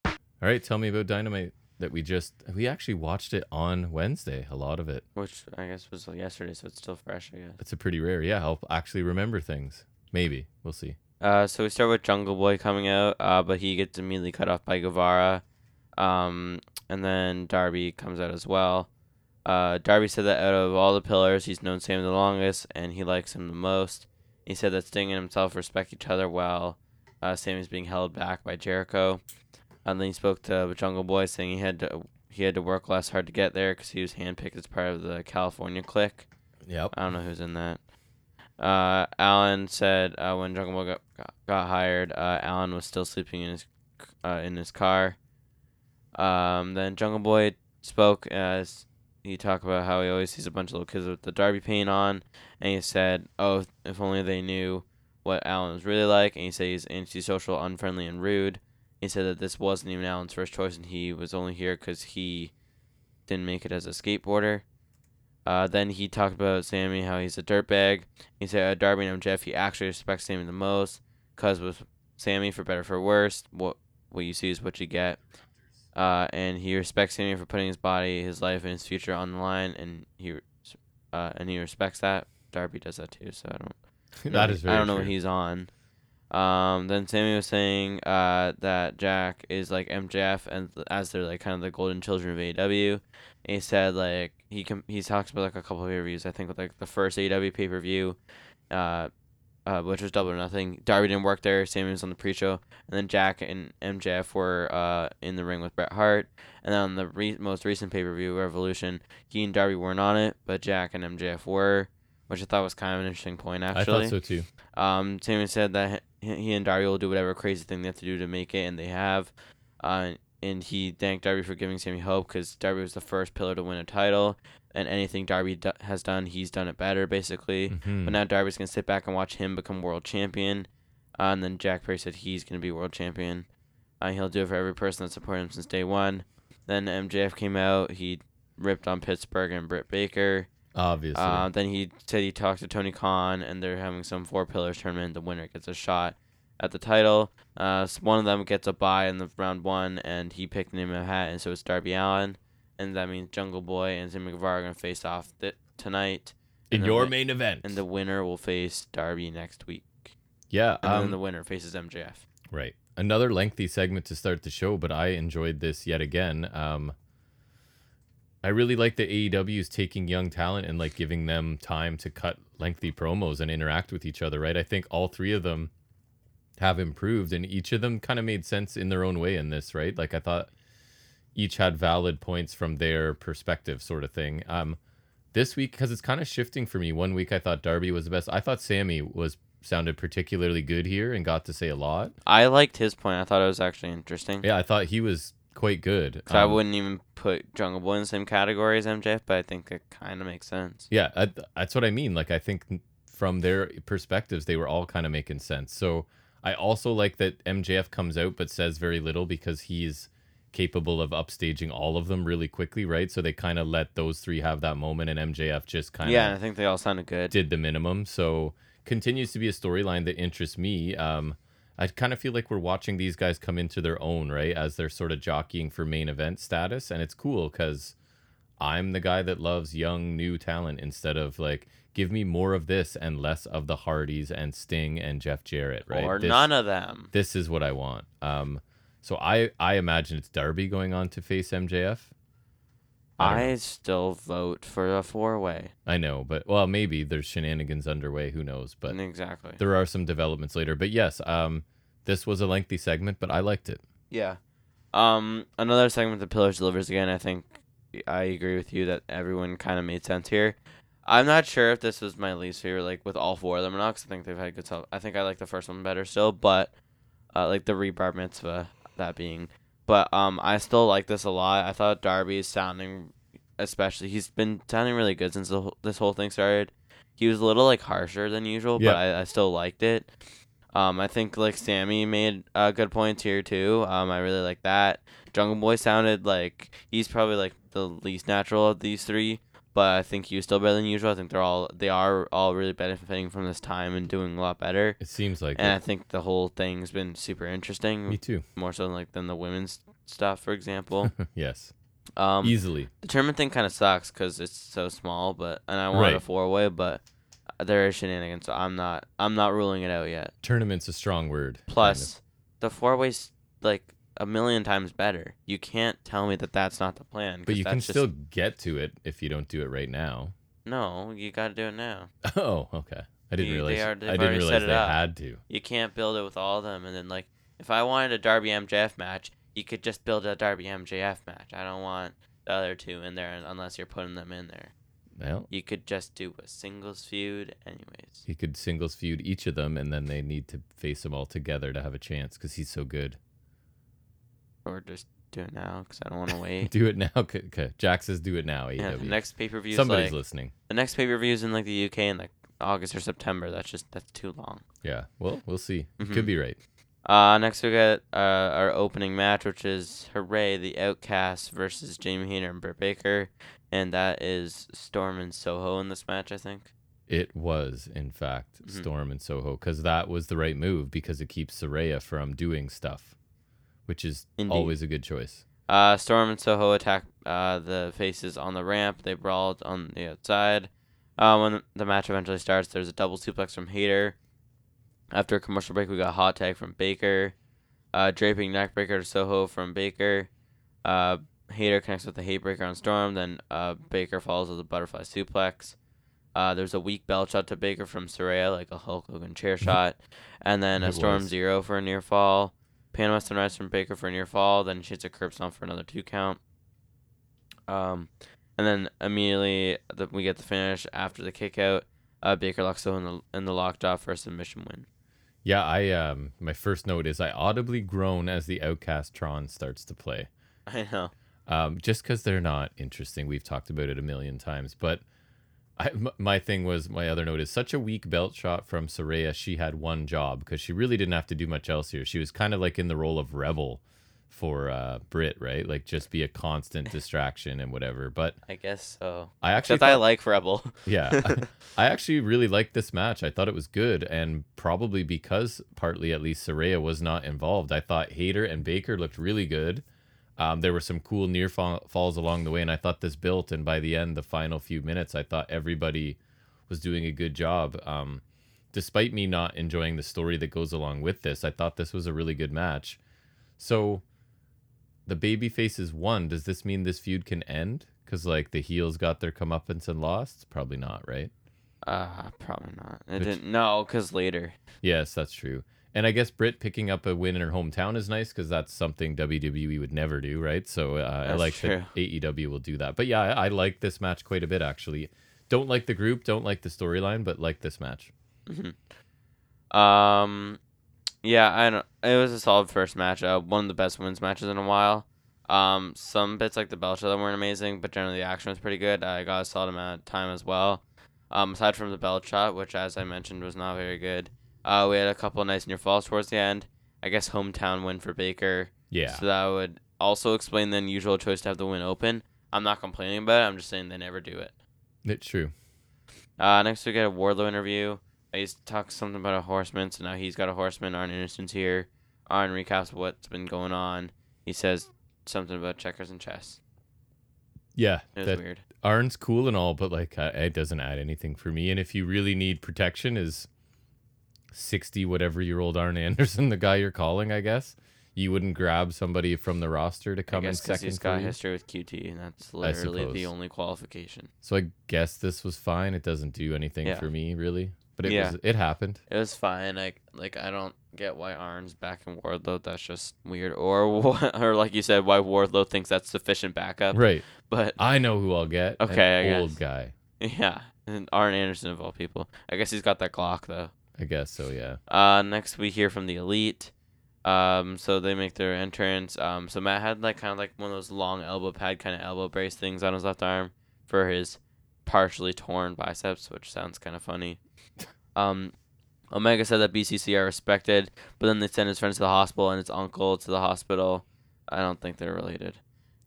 All right, tell me about Dynamite that we just we actually watched it on Wednesday, a lot of it. Which I guess was yesterday, so it's still fresh. I guess. It's a pretty rare. Yeah, I'll actually remember things. Maybe. We'll see. Uh, so we start with Jungle Boy coming out, uh, but he gets immediately cut off by Guevara. Um, and then Darby comes out as well. Uh, Darby said that out of all the pillars, he's known Sam the longest, and he likes him the most. He said that Sting and himself respect each other while uh, Sammy's being held back by Jericho. And then he spoke to Jungle Boy, saying he had to he had to work less hard to get there because he was handpicked as part of the California clique. Yep. I don't know who's in that. Uh, Allin said uh, when Jungle Boy got, got, got hired, uh, Allin was still sleeping in his uh, in his car. Um, then Jungle Boy spoke as he talked about how he always sees a bunch of little kids with the Darby paint on, and he said, "Oh, if only they knew what Allin was really like." And he said he's antisocial, unfriendly, and rude. He said that this wasn't even Allin's first choice, and he was only here because he didn't make it as a skateboarder. Uh, then he talked about Sammy, how he's a dirtbag. He said, uh, Darby and Jeff, he actually respects Sammy the most, cause with Sammy, for better for worse, what what you see is what you get. Uh, and he respects Sammy for putting his body, his life, and his future on the line, and he, uh, and he respects that. Darby does that too, so I don't. that is very I don't know true. what he's on. Um, then Sammy was saying uh, that Jack is like MJF, and as they're like kind of the golden children of AEW. He said like he com- he talks about like a couple of reviews. I think with like the first AEW pay per view, uh, uh, which was Double or Nothing. Darby didn't work there. Sammy was on the pre-show, and then Jack and MJF were uh in the ring with Bret Hart. And then on the re- most recent pay per view, Revolution, he and Darby weren't on it, but Jack and MJF were, which I thought was kind of an interesting point actually. I thought so too. Um, Sammy said that he and Darby will do whatever crazy thing they have to do to make it, and they have. Uh, and he thanked Darby for giving Sammy hope because Darby was the first pillar to win a title, and anything Darby do- has done, he's done it better, basically. Mhm. But now Darby's gonna sit back and watch him become world champion, uh, and then Jack Perry said he's gonna be world champion. Uh, he'll do it for every person that supported him since day one. Then MJF came out. He ripped on Pittsburgh and Britt Baker. Obviously. Uh, then he said he talked to Tony Khan, and they're having some four pillars tournament. The winner gets a shot at the title. Uh, one of them gets a bye in the round one, and he picked the name of hat, and so it's Darby Allin, and that means Jungle Boy and Sammy Guevara are gonna face off th- tonight, In the your wi- main event. and the winner will face Darby next week, yeah. and Um, then the winner faces MJF. Right. Another lengthy segment to start the show, but I enjoyed this yet again. Um, I really like that AEW is taking young talent and like giving them time to cut lengthy promos and interact with each other. Right. I think all three of them have improved, and each of them kind of made sense in their own way in this. Right. Like I thought each had valid points from their perspective, sort of thing. Um, this week because it's kind of shifting for me. One week I thought Darby was the best. I thought Sammy was sounded particularly good here and got to say a lot. I liked his point. I thought it was actually interesting. Yeah, I thought he was quite good. I Um, wouldn't even put Jungle Boy in the same category as MJF, but I think it kind of makes sense. Yeah, I, that's what I mean. Like, I think from their perspectives, they were all kind of making sense. So I also like that MJF comes out but says very little because he's capable of upstaging all of them really quickly, right? So they kind of let those three have that moment, and MJF just kind of Yeah, I think they all sounded good. did the minimum. So continues to be a storyline that interests me. Um, I kind of feel like we're watching these guys come into their own, right? As they're sort of jockeying for main event status. And it's cool because I'm the guy that loves young, new talent instead of like, give me more of this and less of the Hardys and Sting and Jeff Jarrett, right? Or This- none of them. This is what I want. Um, so I, I imagine it's Darby going on to face MJF. I I still vote for a four way. I know, but well, maybe there's shenanigans underway. Who knows? But exactly. there are some developments later. But yes, um, this was a lengthy segment, but I liked it. Yeah. Um, another segment the Pillars delivers again. I think I agree with you that everyone kind of made sense here. I'm not sure if this was my least favorite, like with all four of them or not, 'cause I think they've had good stuff. I think I like the first one better still, but uh, like the rebar mitzvah, that being. But um, I still like this a lot. I thought Darby is sounding, especially he's been sounding really good since the, this whole thing started. He was a little like harsher than usual, Yeah. but I, I still liked it. Um, I think like Sammy made uh, good points here too. Um, I really like that. Jungle Boy sounded like he's probably like the least natural of these three, but I think he was still better than usual. I think they're all they are all really benefiting from this time and doing a lot better. It seems like And I think the whole thing's been super interesting, Me too. more so than like than the women's stuff, for example. yes, Um, easily. the tournament thing kind of sucks because it's so small, but and I want a four way, but there is shenanigans. So I'm not I'm not ruling it out yet. Tournament's a strong word. kind Plus, the four ways like a million times better. You can't tell me that that's not the plan. but you can just- still get to it if you don't do it right now. no. You got to do it now. Oh, okay. I didn't They- they realize. they've I didn't realize they up. had to. You can't build it with all of them, and then like if I wanted a Darby MJF match, you could just build a Darby MJF match. I don't want the other two in there unless you're putting them in there. Well, You could just do a singles feud, anyways. he could singles feud each of them, and then they need to face them all together to have a chance because he's so good. Or just do it now because I don't want to wait. do it now. Okay, Jack says do it now. AEW. yeah, the next pay per view. Somebody's like, listening. The next pay per view is in like the UK in like August or September. That's just that's too long. Yeah. Well, we'll see. Mhm. Could be right. Uh, next we got uh, our opening match, which is Hooray, the Outcast versus Jamie Hayter and Britt Baker, and that is Storm and Soho in this match, I think. It was, in fact, Mhm. Storm and Soho, because that was the right move because it keeps Saraya from doing stuff, which is Indeed. always a good choice. Uh, Storm and Soho attack uh, the faces on the ramp. They brawled on the outside. Uh, when the match eventually starts, there's a double suplex from Hayter. After a commercial break, we got a hot tag from Baker. Uh, draping neckbreaker to Soho from Baker. Uh, Hayter connects with the Hatebreaker on Storm. Then uh, Baker follows with a butterfly suplex. Uh, there's a weak belt shot to Baker from Saraya, like a Hulk Hogan chair shot, and then a Storm was. Zero for a near fall. Panama Sunrise from Baker for a near fall. Then she hits a curb stomp for another two count. Um, and then immediately the, we get the finish after the kick out. Uh, Baker locks in the in the lockjaw for a submission win. Yeah, I um my first note is I audibly groan as the Outcast Tron starts to play. I know. Um, just because they're not interesting. We've talked about it a million times, but I, my thing was my other note is such a weak belt shot from Saraya. She had one job because she really didn't have to do much else here. She was kind of like in the role of rebel for uh, Britt, right? Like just be a constant distraction and whatever. But I guess so. I actually Except I like Rebel. yeah, I actually really liked this match. I thought it was good, and probably because partly at least Saraya was not involved. I thought Hayter and Baker looked really good. Um, there were some cool near fall- falls along the way, and I thought this built. And by the end, the final few minutes, I thought everybody was doing a good job. Um, despite me not enjoying the story that goes along with this, I thought this was a really good match. So, the baby faces won. Does this mean this feud can end? Because like the heels got their comeuppance and lost? Probably not, right? Uh, probably not. It Which- didn't. No, because later. Yes, that's true. And I guess Britt picking up a win in her hometown is nice because that's something WWE would never do, right? So uh, I like true. that AEW will do that. But yeah, I, I like this match quite a bit actually. Don't like the group, don't like the storyline, but like this match. Um, yeah, I don't. It was a solid first match. Uh, one of the best wins matches in a while. Um, some bits like the bell show that weren't amazing, but generally the action was pretty good. I got a solid amount of time as well. Um, aside from the belt shot, which as I mentioned was not very good. Uh, we had a couple of nice near falls towards the end. I guess hometown win for Baker. Yeah. So that would also explain the unusual choice to have the win open. I'm not complaining about it. I'm just saying they never do it. It's true. Uh, next we get a Wardlow interview. Uh, He's talks something about a horseman, so now he's got a horseman. Arn Anderson's here. Arn recaps what's been going on. He says something about checkers and chess. Yeah. It was weird. Arn's cool and all, but like uh, it doesn't add anything for me. And if you really need protection, is sixty whatever year old Arn Anderson the guy you're calling? I guess you wouldn't grab somebody from the roster to come in guess because second he's for got you. history with QT, and that's literally the only qualification. So I guess this was fine. It doesn't do anything Yeah. for me really, but it Yeah. was it happened. It was fine. Like, like I don't get why Arn's back in Wardlow. That's just weird. Or, or like you said, why Wardlow thinks that's sufficient backup. Right. But I know who I'll get. Okay, I old guy. yeah, and Arn Anderson of all people. I guess he's got that Glock though. I guess so. Yeah. Uh, next we hear from the elite. Um, so they make their entrance. Um, so Matt had like kind of like one of those long elbow pad kind of elbow brace things on his left arm for his partially torn biceps, which sounds kind of funny. Um, Omega said that BCC are respected, but then they send his friends to the hospital and his uncle to the hospital. I don't think they're related.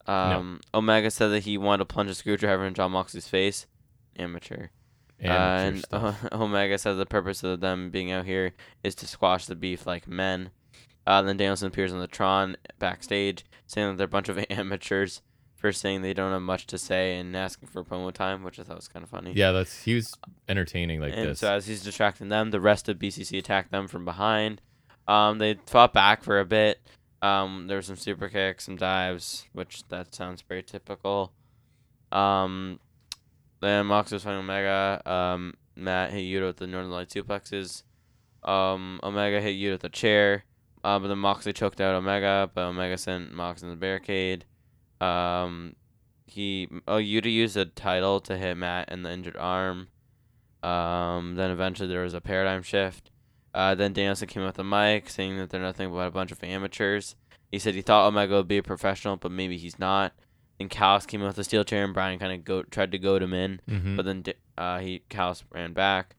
Um, Omega said that he wanted to plunge a screwdriver in Jon Moxley's face. Amateur. Amateur Uh, and. Omega says the purpose of them being out here is to squash the beef like men. Uh, then Danielson appears on the Tron backstage, saying that they're a bunch of amateurs for saying they don't have much to say and asking for promo time, which I thought was kind of funny. yeah, that's he was entertaining like and this. so as he's distracting them, the rest of BCC attack them from behind. Um, they fought back for a bit. Um, there were some super kicks, some dives, which that sounds very typical. Um, then Mox was fighting Omega. Um, Matt hit Yuta with the Northern Light suplexes. Um, Omega hit Yuta with a chair. Uh, but then Moxley choked out Omega, but Omega sent Mox in the barricade. Um, he oh Yuta used a title to hit Matt in the injured arm. Um, then eventually there was a paradigm shift. Uh, then Danielson came out with the mic saying that they're nothing but a bunch of amateurs. He said he thought Omega would be a professional, but maybe he's not. Then Callis came out with a steel chair, and Bryan kind of go tried to goad him in, Mhm. but then uh, he Callis ran back.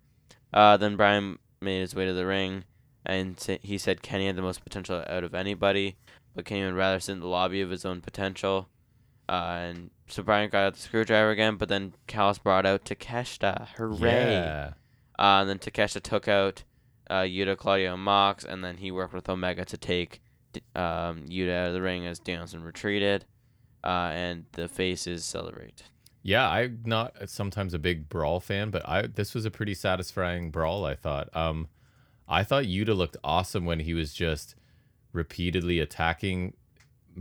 Uh, then Bryan made his way to the ring, and he said Kenny had the most potential out of anybody, but Kenny would rather sit in the lobby of his own potential. Uh, and so Bryan got out the screwdriver again, but then Callis brought out Takeshita. Hooray! Yeah. Uh, and then Takeshita took out uh, Yuta, Claudio, and Mox, and then he worked with Omega to take um, Yuta out of the ring as Danielson retreated, uh, and the faces celebrate. Yeah, I'm not sometimes a big brawl fan, but I this was a pretty satisfying brawl. I thought. Um, I thought Yuta looked awesome when he was just repeatedly attacking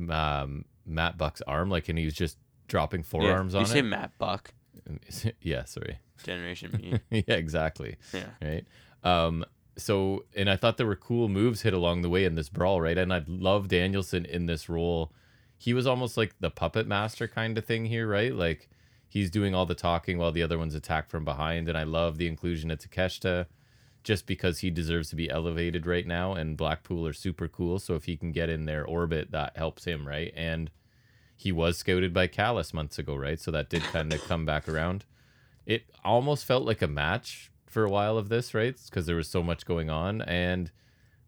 um, Matt Buck's arm, like, and he was just dropping forearms Yeah. you on say it. Matt Buck, yeah, sorry. Generation Me. yeah, exactly. yeah. right? Um, so, and I thought there were cool moves hit along the way in this brawl, right? And I love Danielson in this role. He was almost like the puppet master kind of thing here, right? Like he's doing all the talking while the other ones attack from behind. And I love the inclusion of Takeshita just because he deserves to be elevated right now. And Blackpool are super cool. So if he can get in their orbit, that helps him, right? And he was scouted by Callis months ago, right? So that did kind of come back around. It almost felt like a match for a while of this, right? Because there was so much going on, and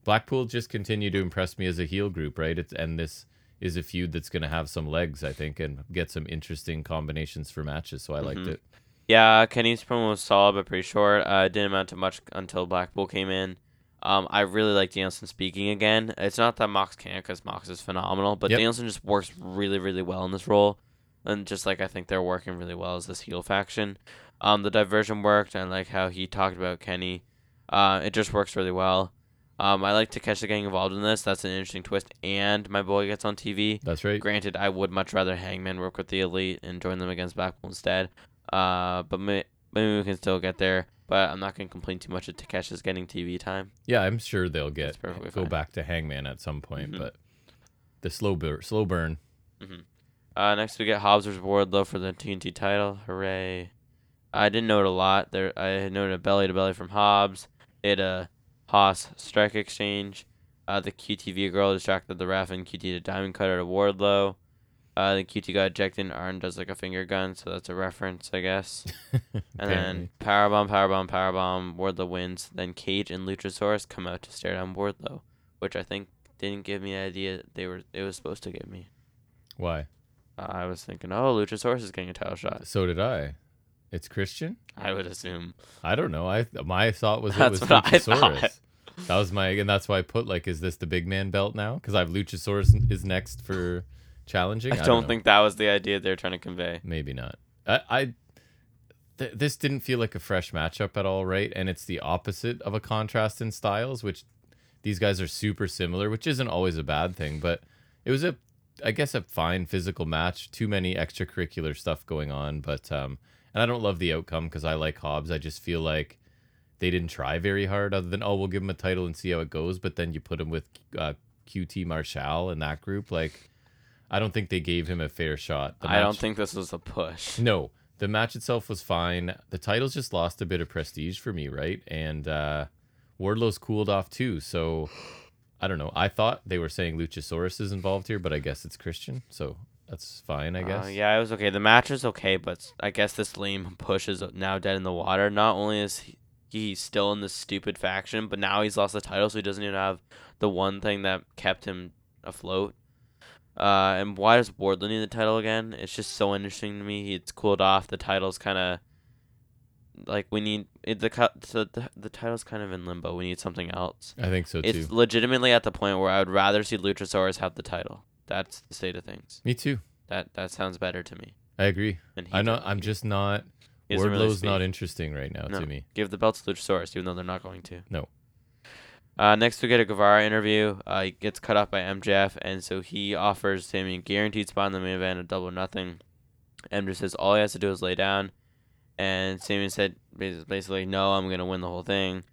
Blackpool just continued to impress me as a heel group, right? It's and this is a feud that's going to have some legs, I think, and get some interesting combinations for matches. So I liked Mhm. it. Yeah, Kenny's promo was solid but pretty short. Uh, it didn't amount to much until Blackpool came in. Um, I really like Danielson speaking again. It's not that Mox can't, because Mox is phenomenal, but Yep. Danielson just works really, really well in this role, and just like I think they're working really well as this heel faction. Um, the diversion worked, and like how he talked about Kenny. Uh, it just works really well. Um, I like Takeshita getting involved in this. That's an interesting twist, and my boy gets on TV. That's right. Granted, I would much rather Hangman work with the Elite and join them against Blackpool instead. Uh, but may- maybe we can still get there. But I'm not going to complain too much that Takeshita's getting TV time. Yeah, I'm sure they'll get go fine. back to Hangman at some point, Mhm. but the slow burn, slow burn. Uh, next we get Hobbs vs Wardlow for the TNT title. Hooray! I didn't note a lot. There, I had noted a belly to belly from Hobbs. It a hoss strike exchange. Uh, the QTV girl distracted the ref and QT to diamond cutter to Wardlow. Uh, the QT got ejected and Arn does like a finger gun, so that's a reference, I guess. And then powerbomb, powerbomb, powerbomb. Wardlow wins. Then Cage and Luchasaurus come out to stare down Wardlow, which I think didn't give me the idea they were. It was supposed to give me. why? Uh, I was thinking, oh, Luchasaurus is getting a title shot. So did I. It's Christian. I would assume. I don't know. I my thought was it That's was what I Luchasaurus. thought. That was my, and that's why I put like, is this the big man belt now? Because I have Luchasaurus is next for challenging. I I don't know. think that was the idea they're trying to convey. maybe not. I, I th- this didn't feel like a fresh matchup at all, right? And it's the opposite of a contrast in styles, which these guys are super similar, which isn't always a bad thing. But it was a, I guess, a fine physical match. Too many extracurricular stuff going on, but um, and I don't love the outcome because I like Hobbs. I just feel like they didn't try very hard, other than oh, we'll give him a title and see how it goes. But then you put him with uh, QT Marshall in that group, like. I don't think they gave him a fair shot. The I don't think this was a push. no, the match itself was fine. The titles just lost a bit of prestige for me, right? And uh, Wardlow's cooled off too. So I don't know. I thought they were saying Luchasaurus is involved here, but I guess it's Christian. So that's fine, I guess. Uh, yeah, it was okay. The match is okay, but I guess this lame push is now dead in the water. Not only is he, he's still in this stupid faction, but now he's lost the title, so he doesn't even have the one thing that kept him afloat. Uh, and why does Wardlow need the title again? It's just so interesting to me. It's cooled off. The title's kind of like we need it, the. The the title's kind of in limbo. We need something else. I think so too. It's legitimately at the point where I would rather see Luchasaurus have the title. That's the state of things. me too. That that sounds better to me. I agree. And I know. I'm just not. Doesn't really not interesting right now No. to me. Give the belt to Luchasaurus, even though they're not going to. No. Uh, next, we get a Guevara interview. Uh, he gets cut off by MJF, and so he offers Sammy a guaranteed spot in the main event of Double Nothing. MJF says all he has to do is lay down, and Sammy said basically, "No, I'm gonna win the whole thing."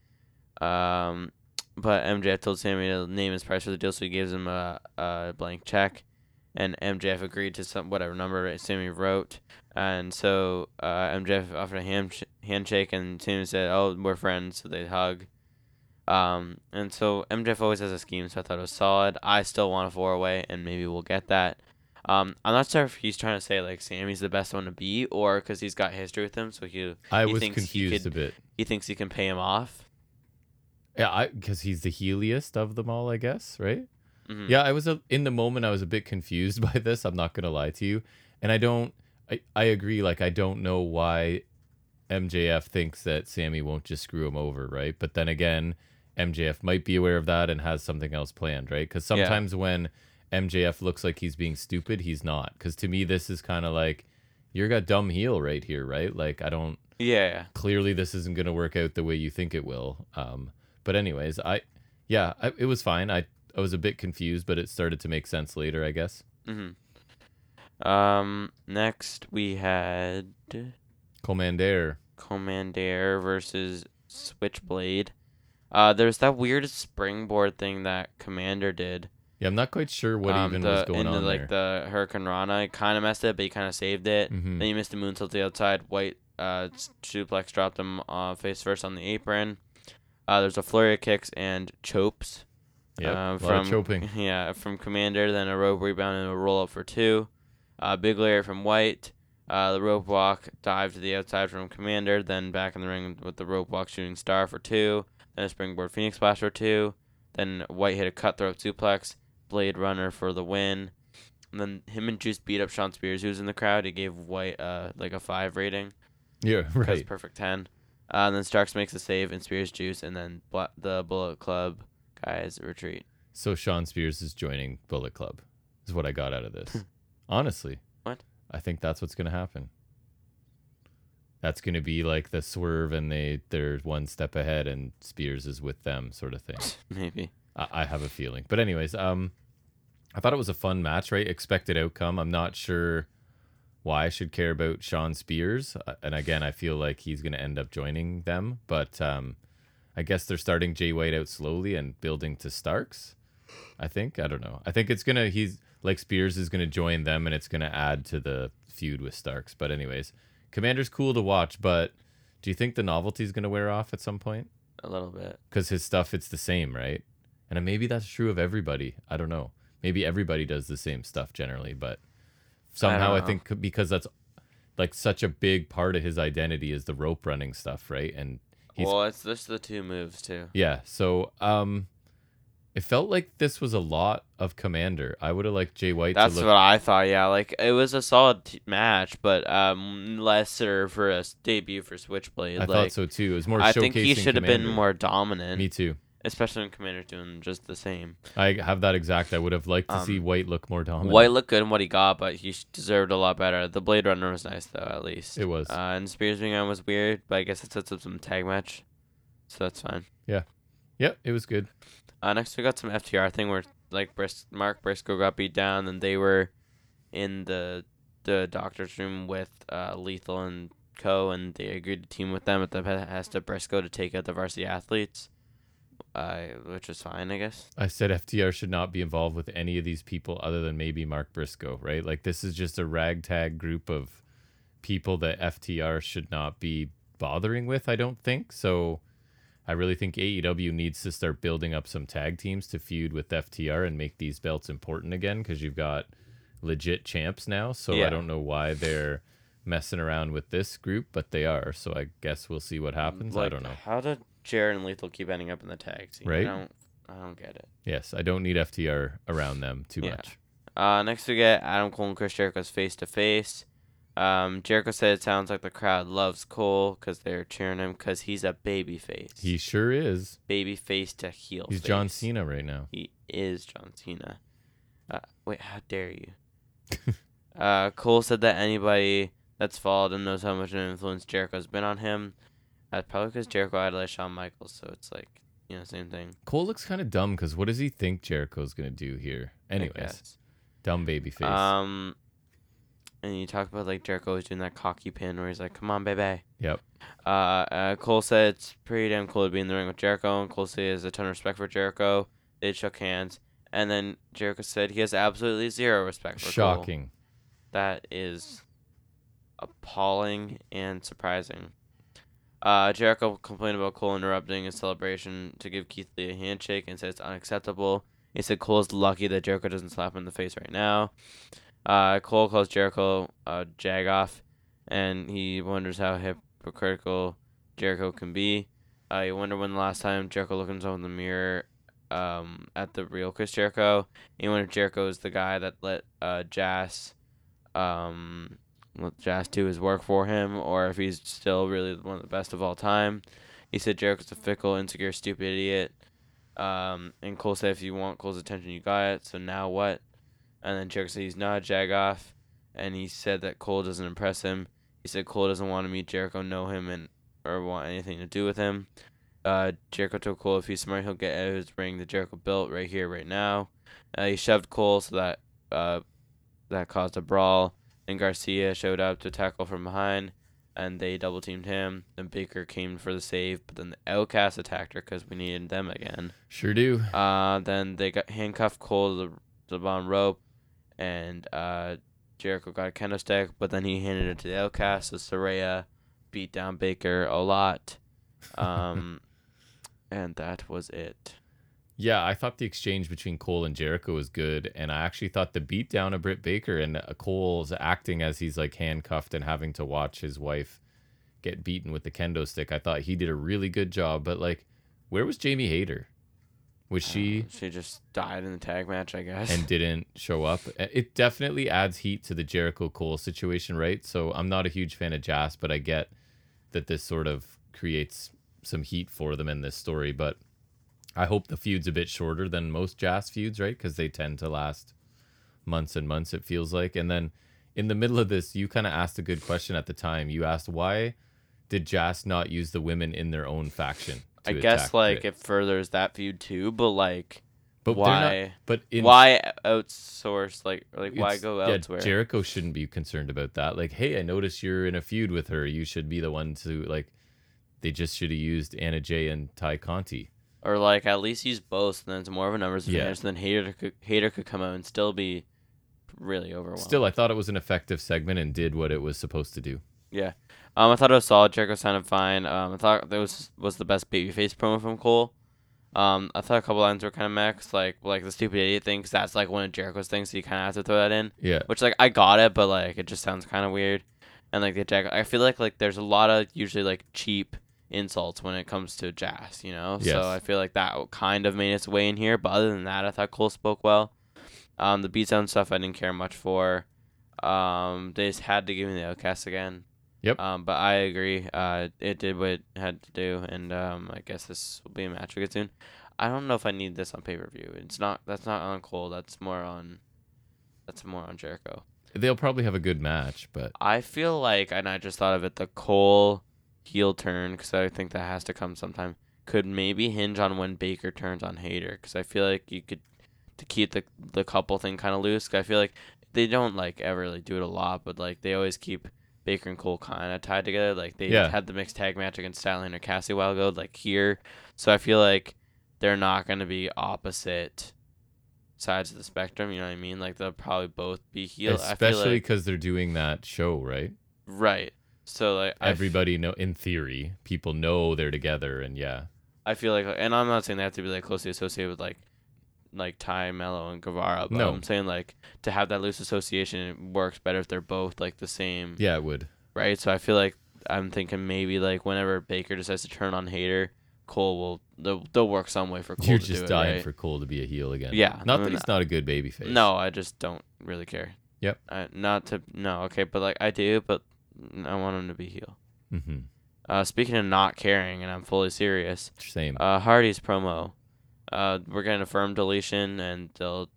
Um, but MJF told Sammy to name his price for the deal, so he gives him a, a blank check, and MJF agreed to some whatever number Sammy wrote. And so uh, MJF offered a hand handshake, and Sammy said, "Oh, we're friends." So they hug. Um, and so MJF always has a scheme, so I thought it was solid. I still want a four away, and maybe we'll get that. Um, I'm not sure if he's trying to say like Sammy's the best one to beat, or because he's got history with him, so he I He was thinks he confused could- a bit. he thinks he can pay him off. Yeah, I because he's the heeliest of them all, I guess, right? Mhm. Yeah, I was a, in the moment. I was a bit confused by this. I'm not gonna lie to you, and I don't. I, I agree. Like I don't know why MJF thinks that Sammy won't just screw him over, right? But then again, MJF might be aware of that and has something else planned, right? Because Yeah. sometimes when MJF looks like he's being stupid, he's not. Because to me, this is kind of like you're got dumb heel right here, right? Like I don't Yeah. clearly this isn't going to work out the way you think it will. Um, but anyways, I yeah, I, it was fine. I I was a bit confused, but it started to make sense later, I guess. hmm Um, next we had Komander. Komander versus Switchblade. Uh, there's that weird springboard thing that Komander did. Yeah, I'm not quite sure what um, even the, was going in the, on like there. the hurricanrana. Kind of messed it, but he kind of saved it. Mhm. Then he missed the moonsault to the outside. White uh, suplex dropped him uh, face first on the apron. Uh, there's a flurry of kicks and chopes. Yep, uh, from choping. Yeah, from Komander. Then a rope rebound and a roll up for two. Uh, big layer from White. Uh, the rope walk dive to the outside from Komander. Then back in the ring with the rope walk shooting star for two. Then a springboard Phoenix splash for two. Then White hit a cutthroat suplex. Blade Runner for the win. And then him and Juice beat up Shawn Spears, who was in the crowd. He gave White uh, like a five rating. Yeah, That's right. perfect 10. Uh, and then Starks makes a save and Spears Juice. And then Bla- the Bullet Club guys retreat. So Shawn Spears is joining Bullet Club. Is what I got out of this. Honestly. What? I think that's what's gonna happen. That's gonna be like the swerve and they they're one step ahead and Spears is with them sort of thing. Maybe. I, I have a feeling. But anyways, um I thought it was a fun match, right? Expected outcome. I'm not sure why I should care about Shawn Spears. Uh, And again, I feel like he's going to end up joining them, but um I guess they're starting Jay White out slowly and building to Starks. I think. I don't know. I think it's going to he's like Spears is going to join them and it's going to add to the feud with Starks. But anyways, Komander's cool to watch, but do you think the novelty is going to wear off at some point? A little bit. because his stuff it's the same, right? And maybe that's true of everybody. I don't know. Maybe everybody does the same stuff generally, but somehow I, know. think because that's like such a big part of his identity is the rope running stuff, right? And he's well, it's just the two moves, too. yeah. So um, it felt like this was a lot of Komander. I would have liked Jay White That's to look. what I thought. Yeah, like it was a solid t- match, but um, lesser for a debut for Switchblade. I like, thought so too. It was more. I think he should have been more dominant, Me too. Especially when Komander's doing just the same. I have that exact. I would have liked to Um, see White look more dominant. White looked good in what he got, but he deserved a lot better. The Blade Runner was nice though, at least. It was. Uh, and Spears being on was weird, but I guess it sets up some tag match, so that's fine. Yeah, yep, it was good. Uh, next we got some FTR thing where like Bris- Mark Briscoe got beat down, and they were in the the doctor's room with uh, Lethal and Co. And they agreed to team with them at the behest of Briscoe to take out the varsity athletes, uh, which is fine, I guess. I said FTR should not be involved with any of these people other than maybe Mark Briscoe, right? Like this is just a ragtag group of people that FTR should not be bothering with, I don't think. So I really think AEW needs to start building up some tag teams to feud with FTR and make these belts important again because you've got legit champs now. So Yeah. I don't know why they're messing around with this group, but they are. So I guess we'll see what happens. I don't know. How did Jared and Lethal keep ending up in the tag team? Right? I don't, I don't get it. Yes, I don't need FTR around them too Yeah. much. Uh, next we get Adam Cole and Chris Jericho's face to face. Um, Jericho said it sounds like the crowd loves Cole because they're cheering him because he's a baby face. He sure is. baby face to heel. He's John. Cena right now. He is John Cena. Uh, wait, how dare you? uh, Cole said that anybody that's followed him knows how much of an influence Jericho's been on him. Uh, probably because Jericho idolized Shawn Michaels, so it's like you know same thing. Cole looks kind of dumb because what does he think Jericho's gonna do here? Anyways, dumb baby face. Um, and you talk about like Jericho was doing that cocky pin where he's like, "Come on, baby." Yep. Uh, uh, Cole said it's pretty damn cool to be in the ring with Jericho, and Cole said he has a ton of respect for Jericho. They shook hands, and then Jericho said he has absolutely zero respect for Cole. Shocking. That is appalling and surprising. Uh, Jericho complained about Cole interrupting his celebration to give Keith Lee a handshake and said it's unacceptable. He said Cole is lucky that Jericho doesn't slap him in the face right now. Uh, Cole calls Jericho a jagoff, and he wonders how hypocritical Jericho can be. Uh, you wonder when the last time Jericho looked himself in the mirror um, at the real Chris Jericho. You wonder if Jericho is the guy that let uh, JAS um, let JAS do his work for him, or if he's still really one of the best of all time. He said Jericho's a fickle, insecure, stupid idiot. Um, and Cole said if you want Cole's attention, you got it. So now what? And then Jericho said he's not a jagoff, and he said that Cole doesn't impress him. He said Cole doesn't want to meet Jericho, know him, and or want anything to do with him. Uh, Jericho told Cole if he's smart, he'll get out of his ring the Jericho built right here, right now. Uh, he shoved Cole so that uh, that caused a brawl. And Garcia showed up to tackle from behind, and they double teamed him. And Baker came for the save, but then the Outcast attacked her because we needed them again. Sure do. Uh, then they got handcuffed Cole to the, the bottom rope, and uh, Jericho got a kendo stick, but then he handed it to the Outcast. So Saraya beat down Baker a lot, um, and that was it. Yeah, I thought the exchange between Cole and Jericho was good, and I actually thought the beatdown of Britt Baker and uh, Cole's acting as he's like handcuffed and having to watch his wife get beaten with the kendo stick. I thought he did a really good job, but like, where was Jamie Hayter? Was she Uh, she just died in the tag match, I guess. and didn't show up? It definitely adds heat to the Jericho Cole situation, right? So I'm not a huge fan of JAS, but I get that this sort of creates some heat for them in this story, but I hope the feud's a bit shorter than most JAS feuds, right? Because they tend to last months and months, it feels like. And then in the middle of this, you kind of asked a good question at the time. You asked, why did JAS not use the women in their own faction? I guess like it furthers that feud too, but like but they're not- why but in, why outsource like like why go yeah, elsewhere? Jericho shouldn't be concerned about that. Like, hey, I notice you're in a feud with her. You should be the one to like. They just should have used Anna Jay and Tay Conti. Or like at least use both, and then it's more of a numbers Yeah. advantage. Then Hayter could Hayter could come out and still be really overwhelmed. Still, I thought it was an effective segment and did what it was supposed to do. Yeah, um, I thought it was solid. Jericho sounded fine. Um, I thought that was was the best babyface promo from Cole. Um, I thought a couple lines were kind of mixed, like like the stupid idiot thing, 'cause that's like one of Jericho's things, so you kind of have to throw that in. Yeah. Which like I got it, but like it just sounds kind of weird. And like the Jack, I feel like like there's a lot of usually like cheap insults when it comes to JAS, you know. Yes. So I feel like that kind of made its way in here. But other than that, I thought Cole spoke well. Um, the beatdown stuff I didn't care much for. Um, they just had to give me the outcast again. Yep. Um, but I agree. Uh, it did what it had to do, and um, I guess this will be a match we get soon. I don't know if I need this on pay per view. It's not. That's not on Cole. That's more on. That's more on Jericho. They'll probably have a good match, but I feel like, and I just thought of it, the Cole heel turn because I think that has to come sometime. Could maybe hinge on when Baker turns on Hayter because I feel like you could to keep the the couple thing kind of loose. 'cause I feel like they don't like ever really do it a lot, but like they always keep Baker and Cole kind of tied together. Like they Yeah. had the mixed tag match against Styling or Cassie a while ago, like here. So I feel like they're not going to be opposite sides of the spectrum. You know what I mean? Like they'll probably both be heel. Especially like, because they're doing that show, right? right. So like I f- Everybody know in theory, people know they're together, and yeah, I feel like, and I'm not saying they have to be like closely associated with like, like Tay Melo and Guevara, but No. I'm saying like to have that loose association, it works better if they're both like the same, yeah, it would. right? So I feel like I'm thinking maybe like whenever Baker decides to turn on Hayter, Cole will they'll, they'll work some way for Cole You're to just do dying it, right? for Cole to be a heel again. Yeah, Not I that mean, he's not a good baby face. No, I just don't really care. Yep. I, not to no, okay, but like I do, but I want him to be heel. Mm-hmm. Uh, speaking of not caring, and I'm fully serious. Same. Uh, Hardy's promo. Uh, we're getting a firm deletion, and they'll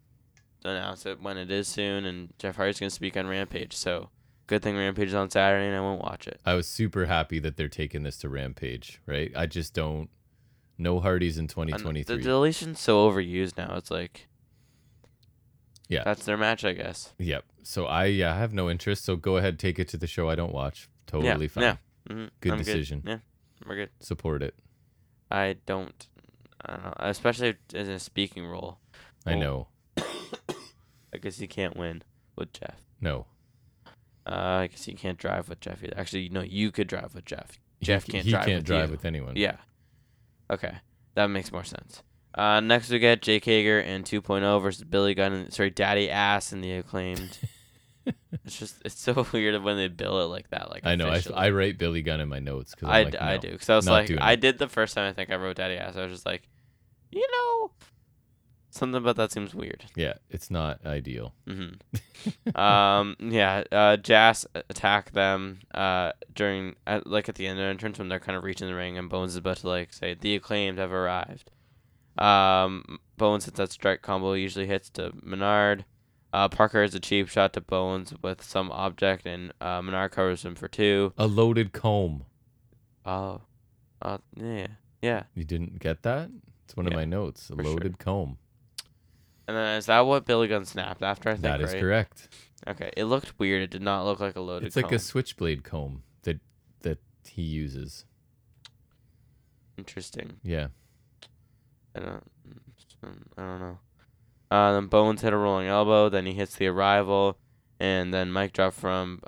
announce it when it is soon. And Jeff Hardy's gonna speak on Rampage. So good thing Rampage is on Saturday, and I won't watch it. I was super happy that they're taking this to Rampage. Right. I just don't. No Hardys in And 2023. the deletion's so overused now. It's like, Yeah. that's their match, I guess. Yep. So I yeah I have no interest. So go ahead, take it to the show. I don't watch. Totally yeah, fine. Yeah. hmm Good I'm decision. Yeah, we're good. Support it. I don't. I don't know, especially in a speaking role. I know. I guess you can't win with Jeff. No. Uh, I guess you can't drive with Jeff either. Actually, no, you could drive with Jeff. Jeff ca- can't he drive can't with drive you. with anyone. Yeah. Okay, that makes more sense. Uh, next we get Jake Hager and 2.0 versus Billy Gunn sorry, Daddy Ass and the acclaimed. it's just it's so weird when they bill it like that. Like I know. I, officially. I write Billy Gunn in my notes because I, like, d- I no. do because I was like I it. did the first time I think I wrote Daddy Ass. I was just like, you know, something about that seems weird. Yeah, it's not ideal. hmm um. Yeah. Uh. JAS attack them. Uh. During at, like at the end of the entrance when they're kind of reaching the ring and Bones is about to like say the acclaimed have arrived. Um. Bones hits that strike combo. Usually hits to Menard. Uh. Parker has a cheap shot to Bones with some object and uh, Menard covers him for two. A loaded comb. Oh. Uh. Yeah. Yeah. You didn't get that? It's one of my notes. A for sure. loaded comb. And then is that what Billy Gunn snapped after? I think That is right? correct. Okay, it looked weird. It did not look like a loaded. It's like a switchblade comb that that he uses. interesting. Yeah. I don't. I don't know. Uh, then Bowens hit a rolling elbow. Then he hits the arrival, and then Mic Drop from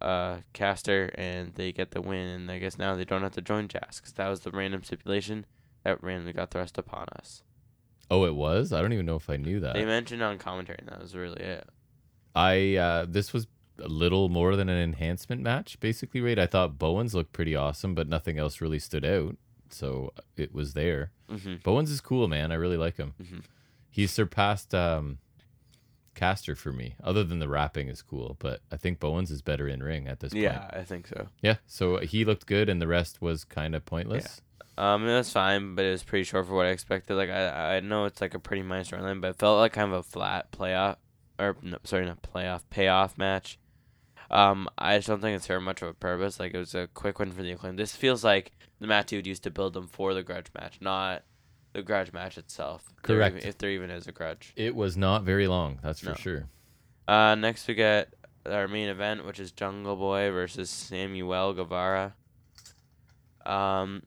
uh, Caster, and they get the win. And I guess now they don't have to join JAS because that was the random stipulation that randomly got thrust upon us. Oh, it was. I don't even know if I knew that. They mentioned on commentary, and that was really it. I uh this was a little more than an enhancement match, basically, right? I thought Bowens looked pretty awesome, but nothing else really stood out. So it was there. hmm Bowens is cool, man. I really like him. Mhm. He's surpassed um Caster for me. Other than the rapping is cool, but I think Bowens is better in ring at this point. Yeah, I think so. Yeah. So he looked good, and the rest was kind of pointless. Um, it was fine, but it was pretty short for what I expected. Like I, I know it's like a pretty minor storyline, but it felt like kind of a flat playoff, or no, sorry, not playoff, payoff match. Um, I just don't think it's served much of a purpose. Like it was a quick win for the acclaim. This feels like the match you would use to build them for the grudge match, not the grudge match itself. If there Correct. If there even is a grudge. It was not very long, that's for No. sure. Uh, next we get our main event, which is Jungle Boy versus Samuel Guevara. Um,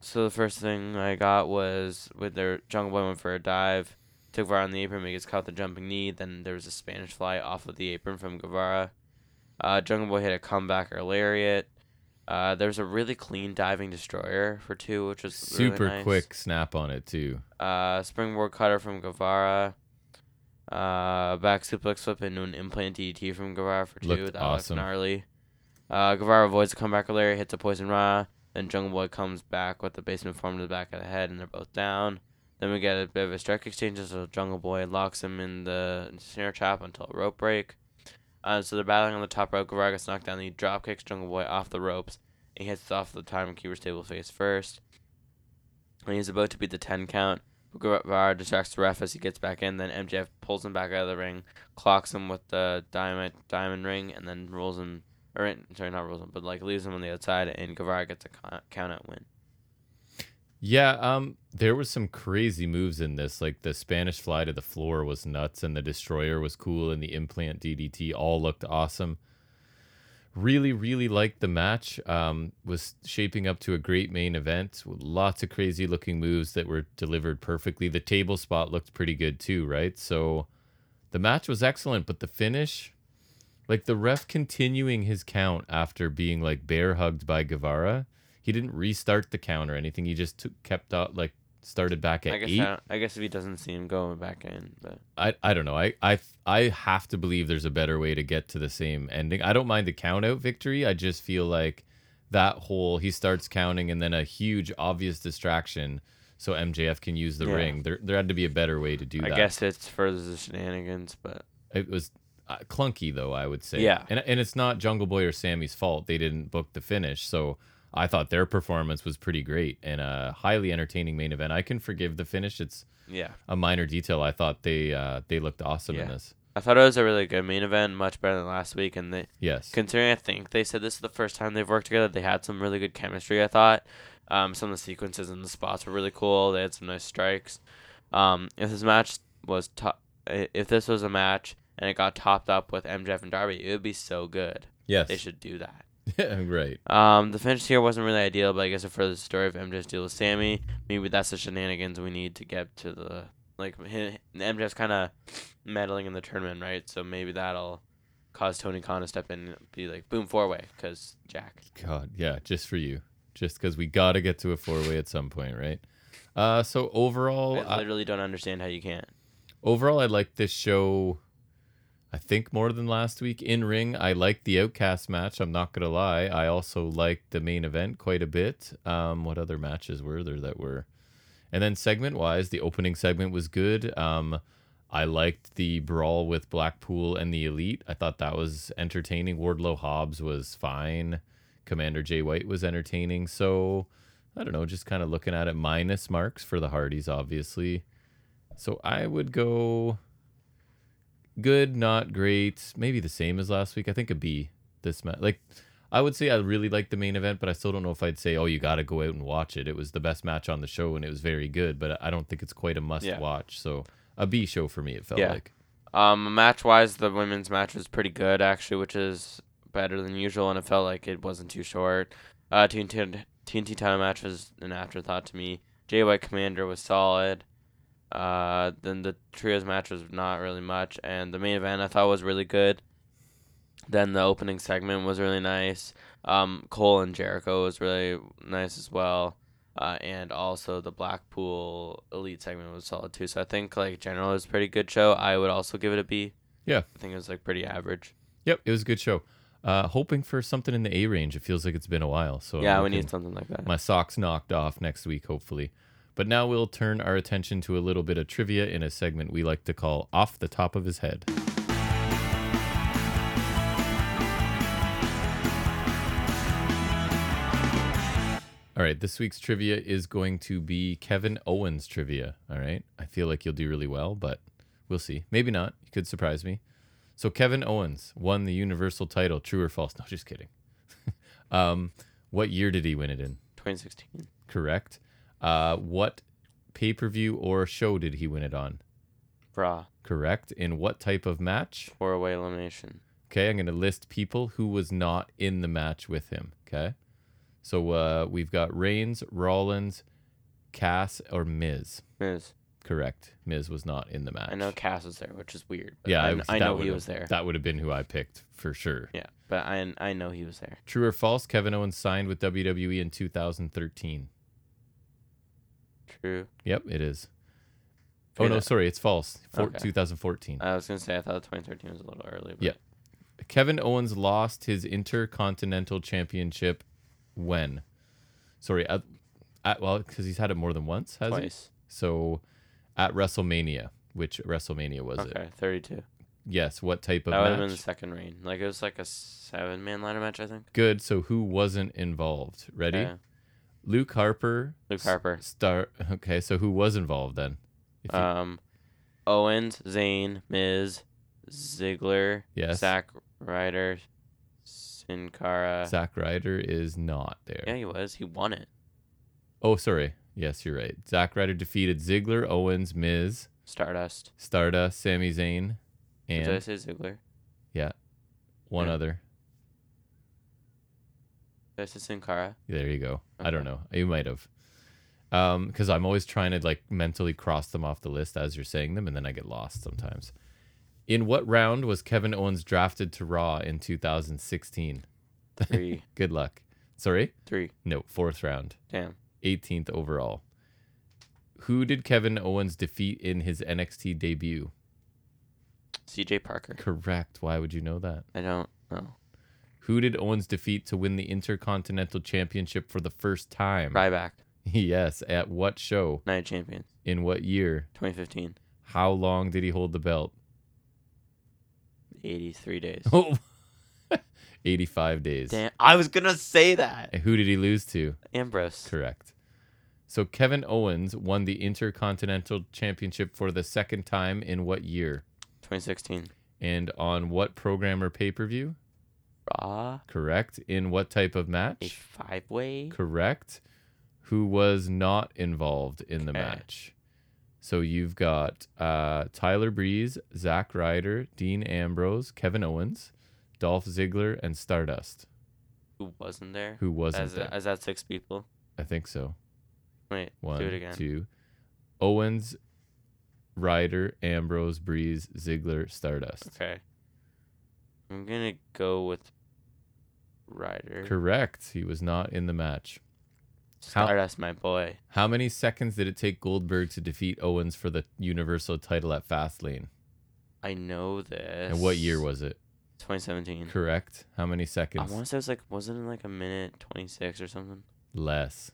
so the first thing I got was with their Jungle Boy went for a dive, took Guevara on the apron, but he gets caught with the jumping knee. Then there was a Spanish fly off of the apron from Guevara. Uh, Jungle Boy hit a comeback or lariat. Uh, there was a really clean diving destroyer for two, which was really Super nice. quick snap on it too. Uh, springboard cutter from Guevara. Uh, back suplex flip into an implant DDT from Guevara for two. Looked that awesome. looked gnarly. Uh, Guevara avoids the comeback layer, hits a poison raw. Then Jungle Boy comes back with the basement form to the back of the head, and they're both down. Then we get a bit of a strike exchange, so Jungle Boy locks him in the snare trap until a rope break. Uh, so they're battling on the top rope. Guevara gets knocked down. He drop kicks Jungle Boy off the ropes. He hits off the timekeeper's table face first. And he's about to beat the 10 count. Guevara distracts the ref as he gets back in. Then MJF pulls him back out of the ring, clocks him with the diamond diamond ring, and then rolls him. Or sorry, not rolls him, but like leaves him on the outside, and Guevara gets a count out win. Yeah, um, there was some crazy moves in this. Like the Spanish fly to the floor was nuts, and the destroyer was cool, and the implant DDT all looked awesome. Really, really liked the match. Um, was shaping up to a great main event with lots of crazy looking moves that were delivered perfectly. The table spot looked pretty good too, right? So the match was excellent, but the finish, like the ref continuing his count after being like bear hugged by Guevara, he didn't restart the count or anything. He just took, kept out like started back at I guess eight. I, I guess if he doesn't see him going back in, but I, I don't know. I, I I have to believe there's a better way to get to the same ending. I don't mind the count out victory. I just feel like that whole he starts counting and then a huge obvious distraction so MJF can use the Yeah. ring. There there had to be a better way to do I that. I guess it's for the shenanigans. But it was uh, clunky though, I would say. Yeah. And and it's not Jungle Boy or Sammy's fault. They didn't book the finish. So I thought their performance was pretty great and a highly entertaining main event. I can forgive the finish. It's yeah, a minor detail. I thought they uh, they looked awesome in this. I thought it was a really good main event, much better than last week. And they, Yes. considering I think they said this is the first time they've worked together, they had some really good chemistry. I thought um, some of the sequences and the spots were really cool. They had some nice strikes. Um, if this match was top, if this was a match and it got topped up with MJF and Darby, it would be so good. Yes. They should do that. right. Um, the finish here wasn't really ideal, but I guess for the story of MJF's deal with Sammy, maybe that's the shenanigans we need to get to the like MJF's kind of meddling in the tournament, right? So maybe that'll cause Tony Khan to step in and be like, boom, four way, because Jack. God, yeah, just for you. Just because we got to get to a four way at some point, right? Uh, so overall, I I, don't understand how you can't. overall, I like this show. I think more than last week in ring. I liked the Outcast match. I'm not gonna lie. I also liked the main event quite a bit. Um, what other matches were there that were? And then segment wise, the opening segment was good. Um, I liked the brawl with Blackpool and the Elite. I thought that was entertaining. Wardlow Hobbs was fine. Komander Jay White was entertaining. So I don't know, just kind of looking at it, minus marks for the Hardys, obviously. So I would go good, not great, maybe the same as last week. I think a B. This match, like, I would say I really liked the main event, but I still don't know if I'd say, oh, you got to go out and watch it. It was the best match on the show, and it was very good, but I don't think it's quite a must Yeah. watch. So a B show for me. It felt Yeah. like. Um, match wise, the women's match was pretty good actually, which is better than usual, and it felt like it wasn't too short. Uh, TNT TNT title match was an afterthought to me. White Komander was solid. Uh, then the trios match was not really much, and the main event I thought was really good. Then the opening segment was really nice. Um, Cole and Jericho was really nice as well. Uh, and also the Blackpool Elite segment was solid too. So I think like general is a pretty good show. I would also give it a B. Yeah. I think it was like pretty average. Yep, it was a good show. Uh, hoping for something in the A range. It feels like it's been a while. So yeah, we need something like that. my socks knocked off next week, hopefully. But now we'll turn our attention to a little bit of trivia in a segment we like to call Off the Top of His Head. All right, this week's trivia is going to be Kevin Owens trivia. All right, I feel like you'll do really well, but we'll see. Maybe not. You could surprise me. So, Kevin Owens won the Universal title. True or false? No, just kidding. um, what year did he win it in? 2016. Correct. Uh, what pay per view or show did he win it on? Raw. Correct. In what type of match? Four way elimination. Okay, I'm going to list people who was not in the match with him. Okay. So uh, we've got Reigns, Rollins, Cass, or Miz. Miz. Correct. Miz was not in the match. I know Cass was there, which is weird. but Yeah, I, was- I know he was there. That would have been who I picked for sure. Yeah, but I I know he was there. True or false? Kevin Owens signed with WWE in 2013. True. Yep, it is. Oh no, sorry, it's false. For, Okay. 2014. I was gonna say I thought 2013 was a little early. But Yeah. Kevin Owens lost his Intercontinental Championship when? Sorry, at, at well, because he's had it more than once, has he? Twice. So, at WrestleMania, which WrestleMania was okay, it? 32. Yes. What type of That would have been the second reign. Like it was like a seven man ladder match, I think. Good. So who wasn't involved? Ready? Yeah. Luke Harper. Luke Harper. Star. Okay, so who was involved then? You- Um, Owens, Zayn, Miz, Ziggler, yes. Zack Ryder, Sin Cara. Zack Ryder is not there. Yeah, he was. He won it. Oh, sorry. Yes, you're right. Zack Ryder defeated Ziggler, Owens, Miz, Stardust. Stardust, Sami Zayn, and Did I say Ziggler? Yeah, one Yeah. other. I Sin Cara? There you go. I don't know. You might have. Um, because I'm always trying to like mentally cross them off the list as you're saying them, and then I get lost sometimes. In what round was Kevin Owens drafted to Raw in 2016? Three. Good luck. Sorry? Three. No, fourth round. Damn. 18th overall. Who did Kevin Owens defeat in his NXT debut? CJ Parker. Correct. Why would you know that? I don't know. Who did Owens defeat to win the Intercontinental Championship for the first time? Ryback. yes. At what show? Night Champions. In what year? 2015. How long did he hold the belt? 83 days. Oh, 85 days. Damn. I was going to say that. And who did he lose to? Ambrose. Correct. So Kevin Owens won the Intercontinental Championship for the second time in what year? 2016. And on what program or pay per view? Raw. Correct. In what type of match? A five way. Correct. Who was not involved in the Okay. match? So you've got uh, Tyler Breeze, Zack Ryder, Dean Ambrose, Kevin Owens, Dolph Ziggler, and Stardust. Who wasn't there? Who wasn't As, there? as that six people? I think so. Wait, One, do it again. two. Owens, Ryder, Ambrose, Breeze, Ziggler, Stardust. Okay. I'm going to go with Ryder. Correct. He was not in the match. How- Stardust, my boy. How many seconds did it take Goldberg to defeat Owens for the Universal title at Fastlane? I know this. And what year was it? 2017. Correct. How many seconds? I seconds? want to say it was like, wasn't it like a minute 26 or something? Less.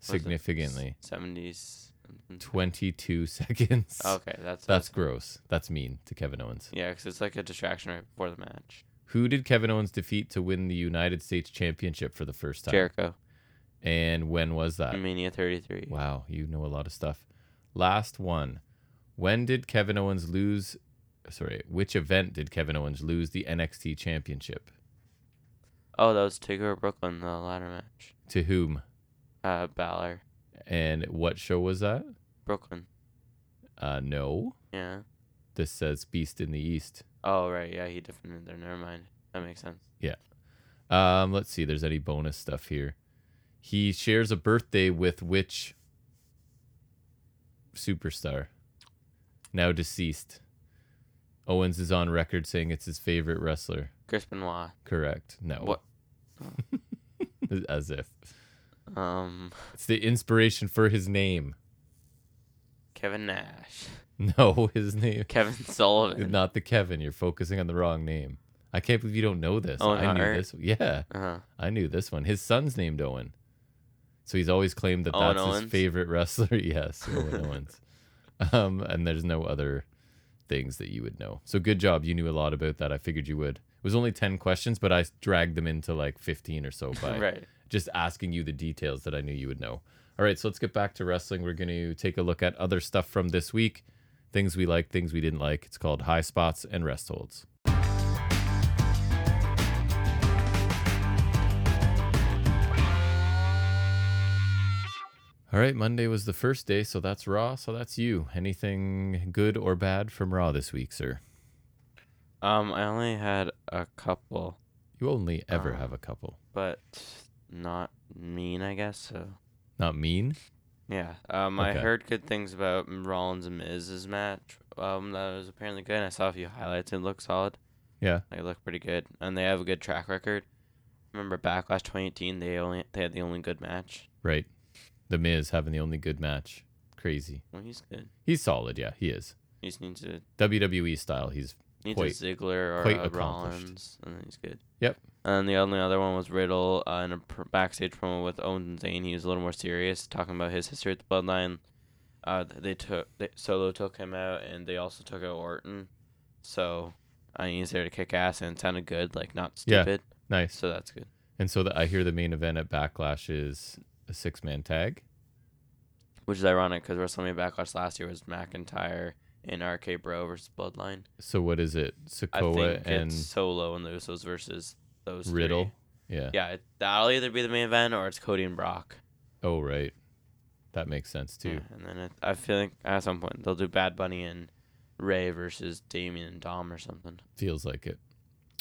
Was it Significantly. 70s. 22 seconds. Okay, that's That's gross. That's mean to Kevin Owens. yeah, because it's like a distraction right before the match. Who did Kevin Owens defeat to win the United States Championship for the first time? Jericho, And when was that? Mania 33. Wow, you know a lot of stuff. Last one. When did Kevin Owens lose? Sorry, which event did Kevin Owens lose the NXT Championship? Oh, that was Takeover Brooklyn, the ladder match. To whom? Uh, Balor, And what show was that? Brooklyn. Uh, no. Yeah. This says Beast in the East. Oh right, yeah, he definitely there. Never mind. That makes sense. Yeah. Um, let's see. There's any bonus stuff here. He shares a birthday with which superstar? Now deceased. Owens is on record saying it's his favorite wrestler. Chris Benoit. Correct. No. What? As if. Um, It's the inspiration for his name. Kevin Nash. No, his name. Kevin Sullivan. Not the Kevin. You're focusing on the wrong name. I can't believe you don't know this. Owen I knew this. Yeah, Uh-huh. I knew this one. His son's named Owen. So he's always claimed that Owen that's his favorite wrestler. yes, Owen Owens. Um, and there's no other things that you would know. So good job. You knew a lot about that. I figured you would. It was only 10 questions, but I dragged them into like 15 or so by right. Just asking you the details that I knew you would know. All right, so let's get back to wrestling. We're going to take a look at other stuff from this week things we like, things we didn't like. It's called High Spots and Rest Holds. All right, Monday was the first day, so that's Raw, so that's you. Anything good or bad from Raw this week, sir? Um, I only had a couple, You only ever Uh, have a couple. but not mean, I guess. So Not mean? yeah. Um, I heard good things about Rollins and Miz's match. Um, that was apparently good. and I saw a few highlights. It looked solid. Yeah. They look pretty good, and they have a good track record. Remember Backlash 2018? They only they had the only good match. Right. The Miz having the only good match. Crazy. Well, he's good. He's solid, yeah, he is. He just needs to WWE style, he's needs a Ziggler or quite a. Rollins, and then he's good. Yep. And the only other one was Riddle uh, in a pr- backstage promo with Owens and Zayn. He was a little more serious, talking about his history with the Bloodline. Uh, they took they, Solo took him out, and they also took out Orton. So, I mean, he's there to kick ass, and it sounded good, like not Yeah. stupid. nice. So that's good. And so the, I hear the main event at Backlash is a six man tag. Which is ironic because WrestleMania Backlash last year was McIntyre and RK Bro versus Bloodline. So what is it? Sikoa and it's Solo and the Usos versus those three. Riddle. Yeah. Yeah, it, that'll either be the main event or it's Cody and Brock. Oh right. That makes sense too. Yeah, and then it, I feel like at some point they'll do Bad Bunny and Ray versus Damian and Dom or something. Feels like it.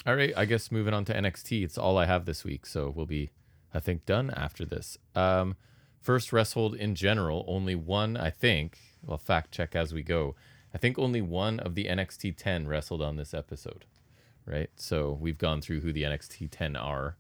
All right, I guess moving on to NXT. It's all I have this week, so we'll be, I think, done after this. Um, first wrestled in general, only one, I think. Well, fact check as we go. I think only one of the NXT 10 wrestled on this episode, right? So we've gone through who the NXT 10 are,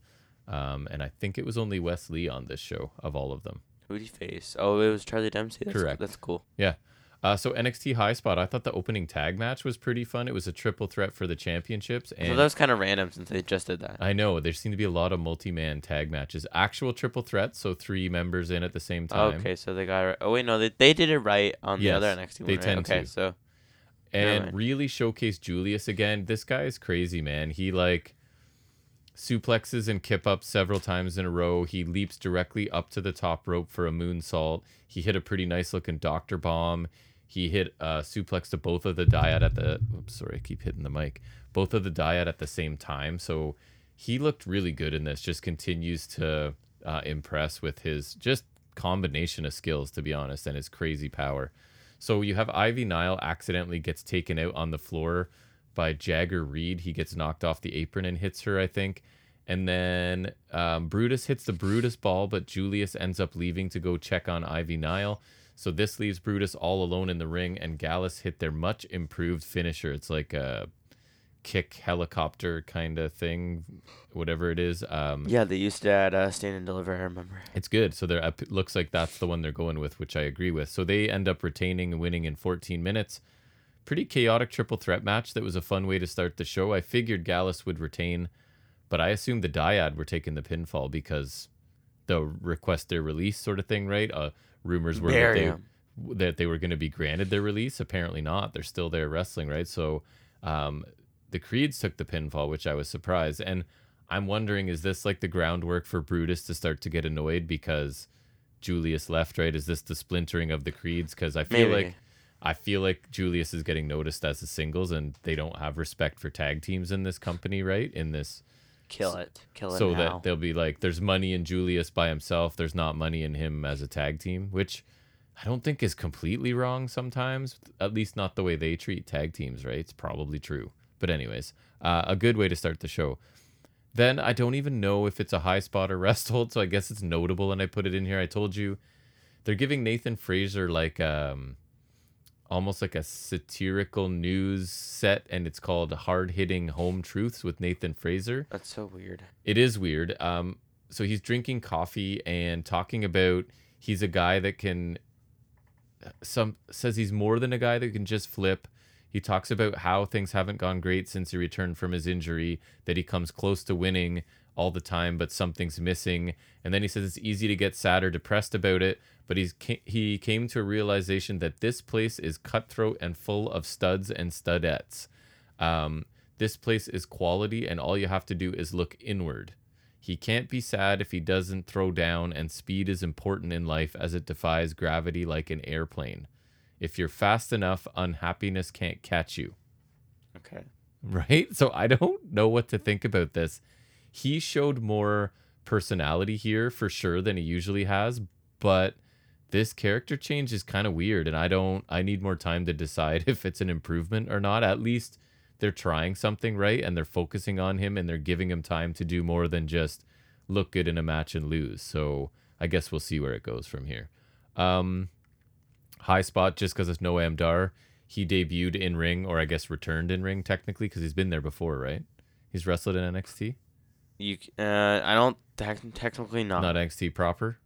um, and I think it was only Wes Lee on this show of all of them. Who did he face? Oh, it was Charlie Dempsey. That's, Correct. That's cool. Yeah. Uh, so NXT High Spot, I thought the opening tag match was pretty fun. It was a triple threat for the championships, and so that was kind of random since they just did that. I know there seem to be a lot of multi-man tag matches, actual triple threats, so three members in at the same time. okay, so they got it. Oh wait, no, they they did it right on the other NXT they one. right? tend okay, to. so and Right. really showcase Julius again. This guy is crazy, man. He like suplexes and kip ups several times in a row. He leaps directly up to the top rope for a moonsault. He hit a pretty nice looking doctor bomb. He hit a suplex to both of the dyad at the. Oops, sorry, I keep hitting the mic. Both of the dyad at the same time. So he looked really good in this. Just continues to uh, impress with his just combination of skills, to be honest, and his crazy power. So you have Ivy Nile accidentally gets taken out on the floor by Jagger Reid. He gets knocked off the apron and hits her, I think. And then um, Brutus hits the Brutus ball, but Julius ends up leaving to go check on Ivy Nile. So this leaves Brutus all alone in the ring, and Gallus hit their much improved finisher. It's like a kick helicopter kind of thing, whatever it is. Um, yeah, they used to at uh, Stand and Deliver. I remember. it's good. So they're it looks like that's the one they're going with, which I agree with. So they end up retaining and winning in 14 minutes. Pretty chaotic triple threat match. That was a fun way to start the show. I figured Gallus would retain, but I assumed the Dyad were taking the pinfall because the request their release sort of thing, right? Uh, rumors were that they, that they were going to be granted their release. Apparently not. They're still there wrestling, right? So um, the Creeds took the pinfall, which I was surprised. And I'm wondering, is this like the groundwork for Brutus to start to get annoyed because Julius left, right? Is this the splintering of the Creeds? Because I feel Maybe. like I feel like Julius is getting noticed as a singles, and they don't have respect for tag teams in this company, right? In this, Kill it. Kill it so now. that they'll be like, there's money in Julius by himself. There's not money in him as a tag team, which I don't think is completely wrong sometimes. At least not the way they treat tag teams, right? It's probably true. But anyways, uh, a good way to start the show. Then I don't even know if it's a high spot or rest hold, so I guess it's notable, and I put it in here. I told you they're giving Nathan Frazer like um, almost like a satirical news set, and it's called Hard Hitting Home Truths with Nathan Frazer. That's so weird. It is weird. Um, so he's drinking coffee and talking about he's a guy that can some says he's more than a guy that can just flip. He talks about how things haven't gone great since he returned from his injury, that he comes close to winning all the time, but something's missing. And then he says it's easy to get sad or depressed about it, but he's he came to a realization that this place is cutthroat and full of studs and studettes. Um, this place is quality, and all you have to do is look inward. He can't be sad if he doesn't throw down, and speed is important in life as it defies gravity like an airplane. If you're fast enough, unhappiness can't catch you. Okay. Right? So I don't know what to think about this. He showed more personality here for sure than he usually has, but this character change is kind of weird and I don't I need more time to decide if it's an improvement or not. At least they're trying something right and they're focusing on him and they're giving him time to do more than just look good in a match and lose. So I guess we'll see where it goes from here. Um, high spot just because it's Noam Dar. He debuted in ring, or I guess returned in ring technically because he's been there before, right? He's wrestled in NXT. You, uh, I don't tec- technically not. Not NXT proper.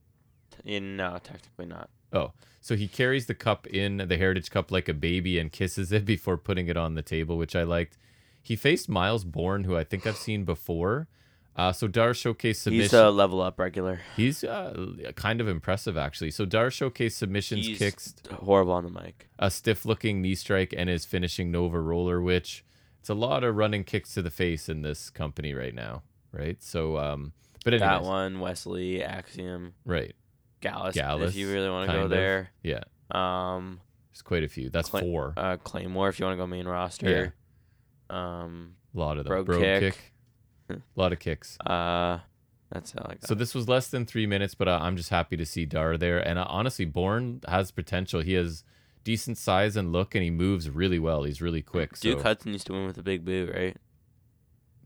Yeah, no, technically not. Oh, so he carries the cup in the Heritage Cup like a baby and kisses it before putting it on the table, which I liked. He faced Myles Borne, who I think I've seen before. Uh, so Dar showcase submission. He's a level up regular. He's uh, kind of impressive actually. So Dar showcase submissions, He's kicks, horrible on the mic. a stiff looking knee strike, and his finishing Nova roller, which it's a lot of running kicks to the face in this company right now, right? So, um, but anyways, That one, Wes Lee, Axiom, right? Gallus. Gallus, if you really want to go of. there. Yeah, Um, there's quite a few. That's Cla- four. uh, Claymore, if you want to go main roster. Yeah. Um, a lot of them. Brogue kick. kick. A lot of kicks. uh, that's all I got. So this was less than three minutes, but uh, I'm just happy to see Dar there. And uh, honestly, Borne has potential. He has decent size and look, and he moves really well. He's really quick. Duke so Hudson used to win with a big boot, right?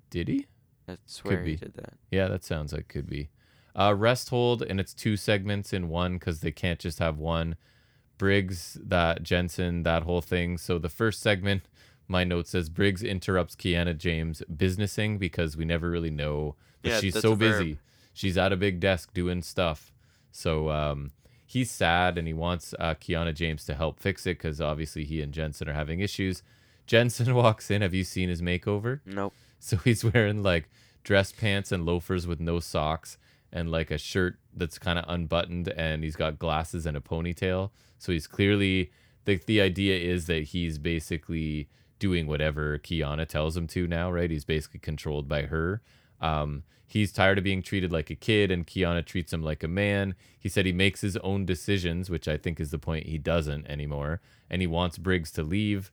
did he? I swear he be. did that. Yeah, that sounds like could be. Uh, rest hold, and it's two segments in one because they can't just have one. Briggs, that Jensen, that whole thing. So the first segment, my note says Briggs interrupts Kiana James businessing because we never really know. But Yeah, she's so verb. busy. She's at a big desk doing stuff. So um, he's sad and he wants uh, Kiana James to help fix it because obviously he and Jensen are having issues. Jensen walks in. Have you seen his makeover? Nope. So he's wearing like dress pants and loafers with no socks and like a shirt that's kind of unbuttoned and he's got glasses and a ponytail. So he's clearly the the idea is that he's basically doing whatever Kiana tells him to now, right? He's basically controlled by her. Um, he's tired of being treated like a kid and Kiana treats him like a man. He said he makes his own decisions, which I think is the point he doesn't anymore. And he wants Briggs to leave.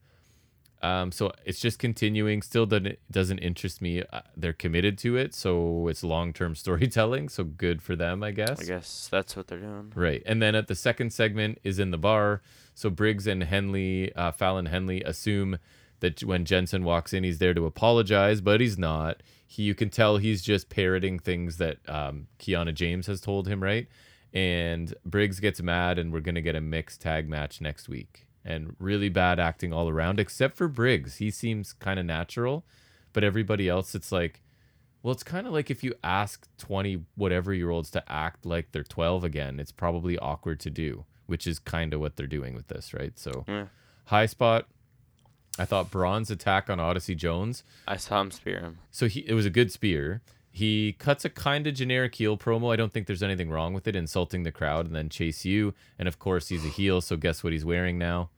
Um, so it's just continuing. Still doesn't doesn't interest me. Uh, they're committed to it, so it's long term storytelling. So good for them, I guess. I guess that's what they're doing. Right, and then at the second segment is in the bar. So Briggs and Henley, uh, Fallon Henley, assume that when Jensen walks in, he's there to apologize, but he's not. He, you can tell he's just parroting things that um, Kiana James has told him, right? And Briggs gets mad, and we're gonna get a mixed tag match next week. And really bad acting all around, except for Briggs. He seems kind of natural, but everybody else, it's like, well, it's kind of like if you ask 20 whatever year olds to act like they're 12 again, it's probably awkward to do, which is kind of what they're doing with this, right? So, Yeah. high spot. I thought Bron's attack on Odyssey Jones. I saw him spear him. So he it was a good spear. He cuts a kind of generic heel promo. I don't think there's anything wrong with it, insulting the crowd and then Chase U. And of course, he's a heel. So guess what he's wearing now?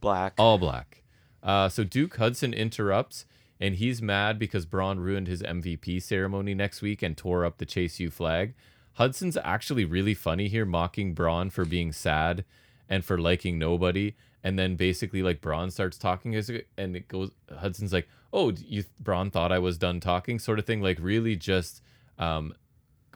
Black. All black. Uh, so Duke Hudson interrupts, and he's mad because Bron ruined his MVP ceremony next week and tore up the Chase U flag. Hudson's actually really funny here, mocking Bron for being sad and for liking nobody. And then basically, like Bron starts talking, and it goes. Hudson's like, "Oh, you Bron thought I was done talking," sort of thing. Like really, just um,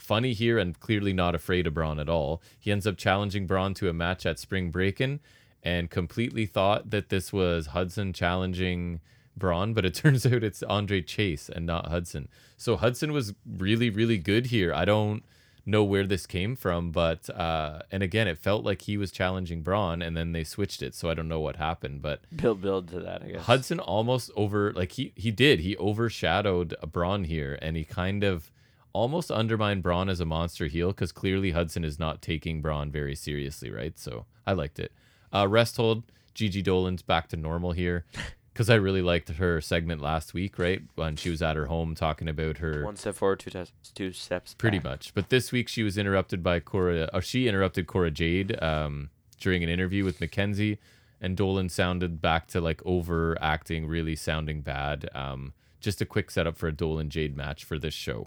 funny here and clearly not afraid of Bron at all. He ends up challenging Bron to a match at Spring Breakin' and completely thought that this was Hudson challenging Bron, but it turns out it's Andre Chase and not Hudson. So Hudson was really, really good here. I don't know where this came from, but uh, and again, it felt like he was challenging Bron, and then they switched it. So I don't know what happened, but Build build to that, I guess. Hudson almost over like he he did he overshadowed Bron here, and he kind of almost undermined Bron as a monster heel because clearly Hudson is not taking Bron very seriously, right? So I liked it. Uh, rest hold. Gigi Dolan's back to normal here because I really liked her segment last week, right? When she was at her home talking about her One step forward, two, tes- two steps pretty back. much. But this week she was interrupted by Cora, or she interrupted Cora Jade um, during an interview with McKenzie, and Dolin sounded back to like overacting, really sounding bad. Um, just a quick setup for a Dolin Jade match for this show.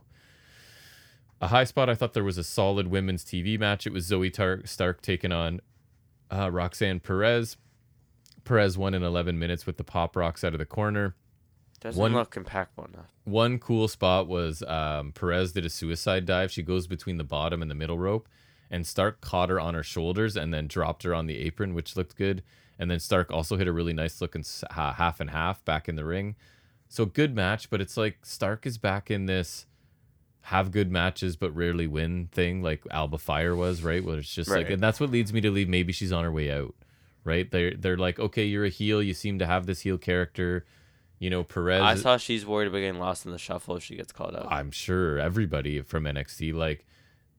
A high spot, I thought there was a solid women's TV match. It was Zoe Tar- Stark taking on uh, Roxanne Perez. Perez won in 11 minutes with the Pop Rox out of the corner. Doesn't One- look impactful enough. One cool spot was um, Perez did a suicide dive. She goes between the bottom and the middle rope, and Stark caught her on her shoulders and then dropped her on the apron, which looked good. And then Stark also hit a really nice looking ha- half and half back in the ring. So good match, but it's like Stark is back in this have good matches but rarely win thing like Alba Fyre was, right? Where it's just like, and that's what leads me to believe maybe she's on her way out, right? They're they're like, okay, you're a heel, you seem to have this heel character, you know. Perez, I saw she's worried about getting lost in the shuffle if she gets called up. I'm sure everybody from NXT, like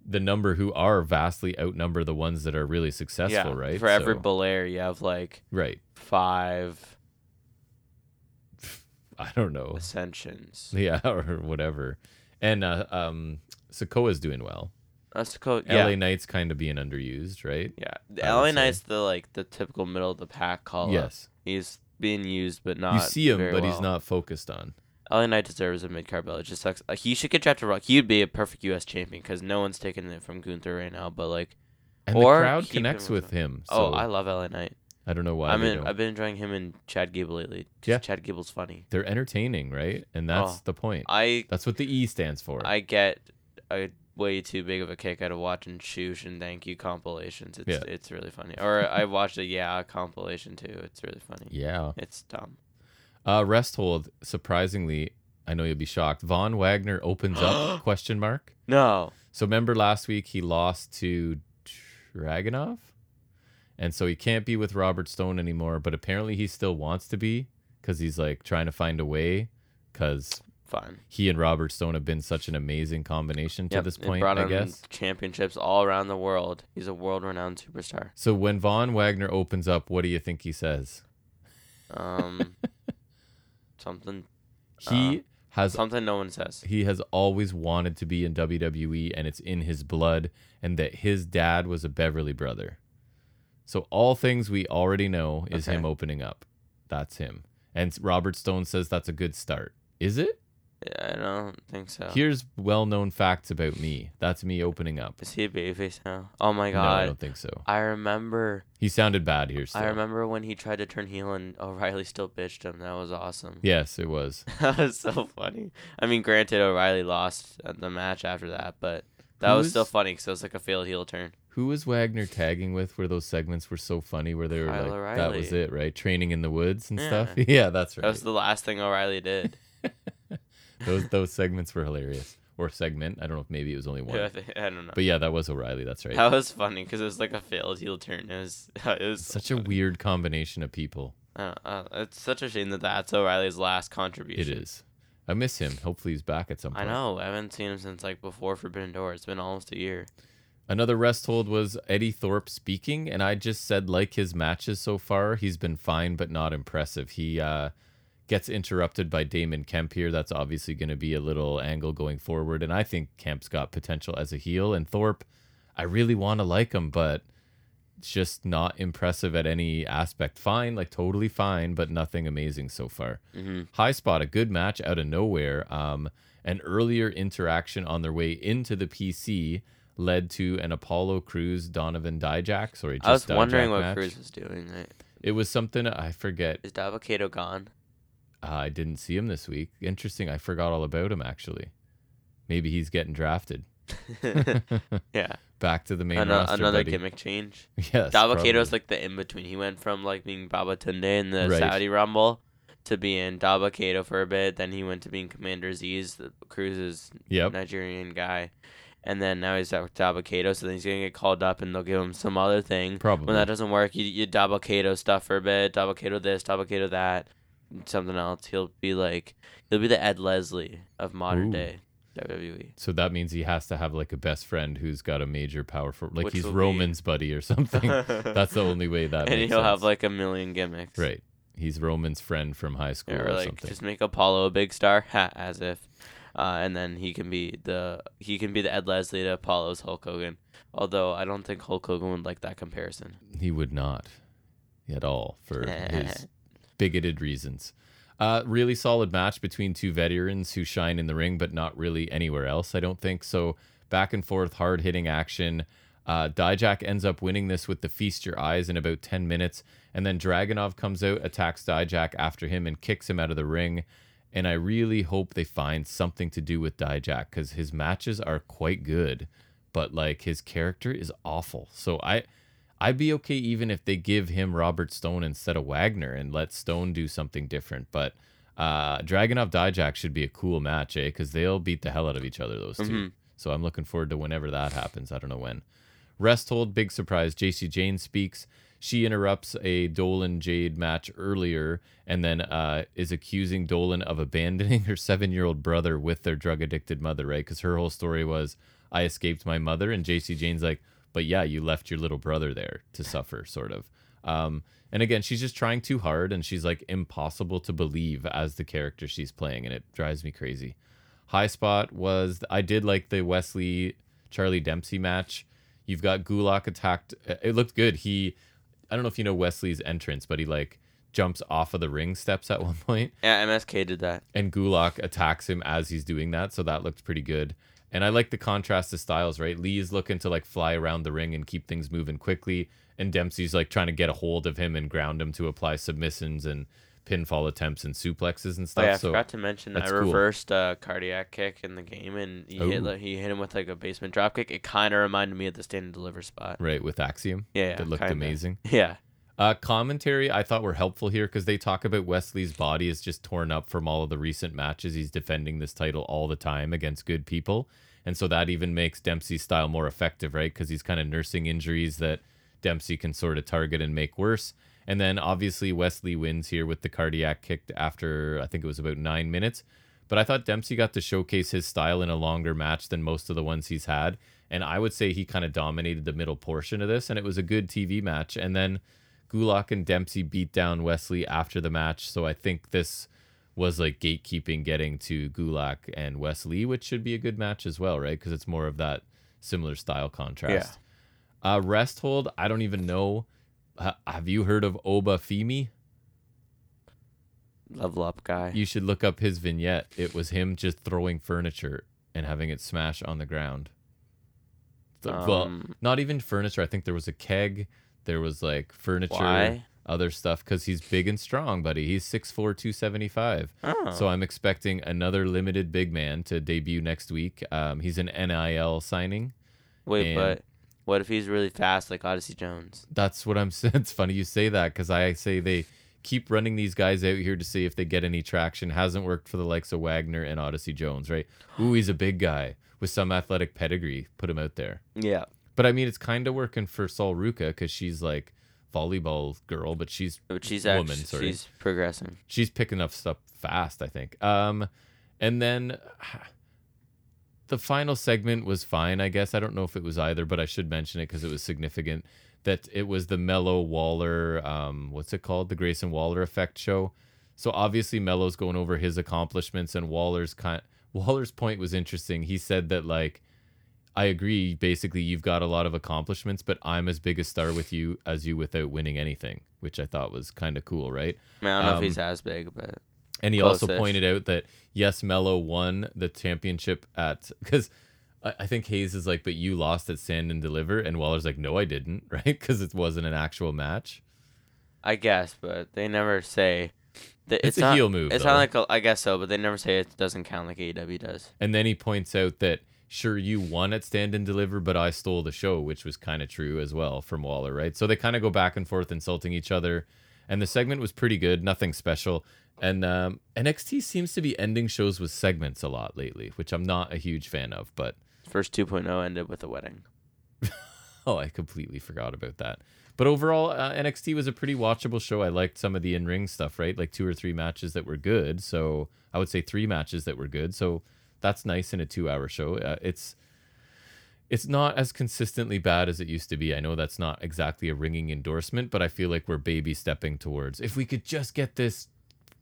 the number who are vastly outnumber the ones that are really successful, yeah, right? For every Belair, you have like right. five I don't know. ascensions. Yeah, or whatever. And uh, um, Sikoa's doing well. That's the code. Yeah. LA Knight's kind of being underused, right? Yeah. The I would LA say. Knight's the like the typical middle of the pack call. up. yes. He's being used, but not. You see him, very but he's well. not focused on. LA Knight deserves a mid card belt. It just sucks. Like, he should get drafted. Rock. He would be a perfect U.S. champion because no one's taking it from Gunther right now. But like, And Or the crowd keep him connects with with him. oh, So I love LA Knight. I don't know why I they mean, don't. I've been enjoying him and Chad Gable lately. Just Yeah. Chad Gable's funny. They're entertaining, right? And oh. that's Oh. the point. I That's what the E stands for. I get a way too big of a kick out of watching Shoosh and Thank You compilations. It's Yeah. it's really funny. Or I watched a Yeah compilation too. It's really funny. yeah. It's dumb. Uh, rest hold. Surprisingly, I know you'll be shocked. Von Wagner opens up? Question mark. No. So remember last week he lost to Dragunov, and so he can't be with Robert Stone anymore. But apparently he still wants to be because he's like trying to find a way. Because Fine. he and Robert Stone have been such an amazing combination to Yep, this point, brought I him guess. championships all around the world. He's a world-renowned superstar. So when Von Wagner opens up, what do you think he says? Um, something, He Uh, has something no one says. he has always wanted to be in WWE and it's in his blood and that his dad was a Beverly brother. So all things we already know is him opening up. That's him. And Robert Stone says that's a good start. Is it? Yeah, I don't think so. Here's well-known facts about me. That's me opening up. Is he a babyface now? Oh my god. No, I don't think so. I remember. He sounded bad here still. I remember when he tried to turn heel and O'Reilly still bitched him. That was awesome. Yes, it was. that was so funny. I mean, granted, O'Reilly lost the match after that, but that was still funny because it was like a failed heel turn. Who was Wagner tagging with where those segments were so funny where they were Kyle like that was it, right? Training in the woods and stuff. Yeah. Yeah, that's right. That was the last thing O'Reilly did. Those those segments were hilarious. Or segment. I don't know if maybe it was only one. Yeah, I, think- I don't know. But yeah, that was O'Reilly. That's right. That was funny because it was like a failed heel turn. It was, it was so Such a weird combination of people. Uh, uh, it's such a shame that that's O'Reilly's last contribution. It is. I miss him. Hopefully he's back at some point. I know. I haven't seen him since like before Forbidden Door. It's been almost a year. Another rest hold was Eddy Thorpe speaking, and I just said like his matches so far, he's been fine but not impressive. He uh, gets interrupted by Damon Kemp here. That's obviously going to be a little angle going forward, and I think Kemp's got potential as a heel. And Thorpe, I really want to like him, but it's just not impressive at any aspect. Fine, like totally fine, but nothing amazing so far. hmm High Spot, a good match out of nowhere. Um, an earlier interaction on their way into the PC led to an Apollo Crews Donovan Dijak. Sorry, just I was Dijak wondering what match. Crews was doing. Right? It was something I forget. Is Dabba-Kato gone? Uh, I didn't see him this week. Interesting. I forgot all about him actually. Maybe he's getting drafted. yeah, Back to the main Ano- roster. another buddy. gimmick change. Yes. Probably. like the in between. He went from like being Babatunde in the Right. Saudi Rumble to being Dabba-Kato for a bit. Then he went to being Commander Azeez, the Crews's Yep. Nigerian guy. And then now he's at Dabba-Kato, so then he's gonna get called up and they'll give him some other thing. Probably. When that doesn't work, you you Dabba-Kato stuff for a bit, Dabba-Kato this, Dabba-Kato that, something else. He'll be like he'll be the Ed Leslie of modern Ooh. day WWE. So that means he has to have like a best friend who's got a major power for like Which he's will be- Roman's buddy or something. That's the only way that and he'll have like a million gimmicks. right. He's Roman's friend from high school or or like something. just make Apollo a big star, as if, uh, and then he can be the he can be the Ed Leslie to Apollo's Hulk Hogan. Although I don't think Hulk Hogan would like that comparison. He would not at all for his bigoted reasons. Uh, really solid match between two veterans who shine in the ring, but not really anywhere else, I don't think. So back and forth, hard hitting action. Uh, Dijak ends up winning this with the Feast Your Eyes in about 10 minutes. And then Dragunov comes out, attacks Dijak after him, and kicks him out of the ring. And I really hope they find something to do with Dijak because his matches are quite good, but like his character is awful. So I. I'd be okay even if they give him Robert Stone instead of Wagner and let Stone do something different. But uh, Dragunov Dijak should be a cool match, eh? Because they'll beat the hell out of each other, those 2 Mhm. So I'm looking forward to whenever that happens. I don't know when. Rest hold, big surprise. Jacy Jayne speaks. She interrupts a Dolin Jade match earlier and then uh, is accusing Dolin of abandoning her seven year old brother with their drug addicted mother, right? Because her whole story was, I escaped my mother. And Jacy Jayne's like, but yeah, you left your little brother there to suffer, sort of. Um, and again, she's just trying too hard and she's like impossible to believe as the character she's playing. And it drives me crazy. High spot was, I did like the Wes Lee Charlie Dempsey match. You've got Gulak attacked. It looked good. He, I don't know if you know Wes Lee's entrance, but he like jumps off of the ring steps at one point Yeah, MSK did that. and Gulak attacks him as he's doing that, so that looked pretty good. And I like the contrast of styles, right? Lee is looking to like fly around the ring and keep things moving quickly, and Dempsey's like trying to get a hold of him and ground him to apply submissions and pinfall attempts and suplexes and stuff. Oh yeah, I so forgot to mention I that's cool. reversed a cardiac kick in the game, and he hit oh. like, he hit him with like a basement drop kick. It kind of reminded me of the stand and deliver spot. right with Axiom, Yeah, yeah that looked kinda. amazing. Yeah, Uh, commentary I thought were helpful here because they talk about Wes Lee's body is just torn up from all of the recent matches. He's defending this title all the time against good people. And so that even makes Dempsey's style more effective, right? Because he's kind of nursing injuries that Dempsey can sort of target and make worse. And then obviously Wes Lee wins here with the cardiac kick after I think it was about nine minutes. But I thought Dempsey got to showcase his style in a longer match than most of the ones he's had. And I would say he kind of dominated the middle portion of this, and it was a good TV match. And then Gulak and Dempsey beat down Wes Lee after the match. So I think this was like gatekeeping getting to Gulak and Wes Lee, which should be a good match as well, right? Because it's more of that similar style contrast. Uh, rest hold, I don't even know. Ha- have you heard of Oba Femi? level up guy. You should look up his vignette. It was him just throwing furniture and having it smash on the ground. The- well, Um, not even furniture. I think there was a keg. There was like furniture, Why? other stuff because he's big and strong, buddy. He's 6'4", 275. Oh. So I'm expecting another limited big man to debut next week. Um, he's an NIL signing. Wait, but what if he's really fast like Odyssey Jones? That's what I'm saying. It's funny you say that because I say they keep running these guys out here to see if they get any traction. Hasn't worked for the likes of Wagner and Odyssey Jones, right? Ooh, he's a big guy with some athletic pedigree. Put him out there. Yeah, But I mean, it's kind of working for Sol Ruka because she's like volleyball girl, but she's but she's Woman, actually sorry. she's progressing. she's picking up stuff fast, I think. Um, and then the final segment was fine, I guess. I don't know if it was either, but I should mention it because it was significant that it was the Melo Waller, um, what's it called? The Grayson Waller effect show. So obviously Melo's going over his accomplishments and Waller's kind Waller's point was interesting. He said that like I agree basically you've got a lot of accomplishments, but I'm as big a star with you as you without winning anything, which I thought was kind of cool, right? I, mean, I don't know Um, if he's as big, but And he also Close-ish. pointed out that yes, Melo won the championship at because I, I think Hayes is like, but you lost at Stand and Deliver, and Waller's like, no, I didn't, right? Because it wasn't an actual match. I guess, but they never say. That It's, it's, a not, heel move. It's though. not like a, I guess so, but they never say it doesn't count like AEW does. and then he points out that sure you won at stand and deliver, but I stole the show, which was kind of true as well from Waller, right? So they kind of go back and forth insulting each other. And the segment was pretty good, nothing special. And um, NXT seems to be ending shows with segments a lot lately, which I'm not a huge fan of, but First 2.0 ended with a wedding. oh, I completely forgot about that. But overall, uh, NXT was a pretty watchable show. I liked some of the in ring stuff, right? Like two or three matches that were good. So I would say three matches that were good. So that's nice in a two hour show. Uh, it's it's not as consistently bad as it used to be. I know that's not exactly a ringing endorsement, but I feel like we're baby stepping towards. If we could just get this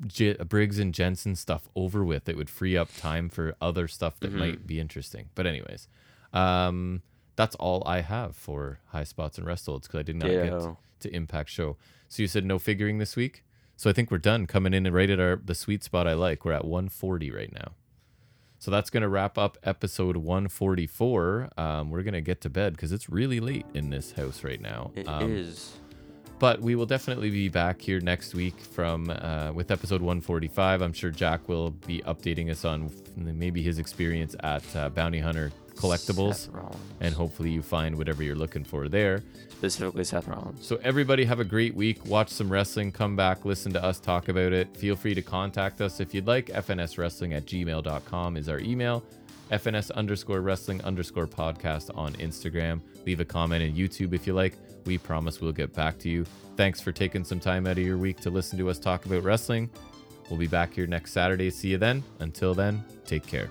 J- Briggs and Jensen stuff over with, it would free up time for other stuff that Mhm. might be interesting. But anyways, um, that's all I have for high spots and rest holds because I did not get to Impact Show. So you said no figuring this week. So I think we're done coming in and right at our the sweet spot I like. We're at 140 right now. So that's going to wrap up episode 144. Um, we're going to get to bed because it's really late in this house right now. It um, is. But we will definitely be back here next week from uh, with episode 145. I'm sure Jack will be updating us on maybe his experience at uh, Bounty Hunter Collectibles, and hopefully you find whatever you're looking for there. specifically Seth Rollins. So everybody have a great week. Watch some wrestling. Come back, listen to us talk about it. Feel free to contact us if you'd like. FNSWrestling at gmail.com is our email. FNS underscore wrestling underscore podcast on Instagram. Leave a comment in YouTube if you like. We promise we'll get back to you. Thanks for taking some time out of your week to listen to us talk about wrestling. We'll be back here next Saturday. See you then. Until then, take care.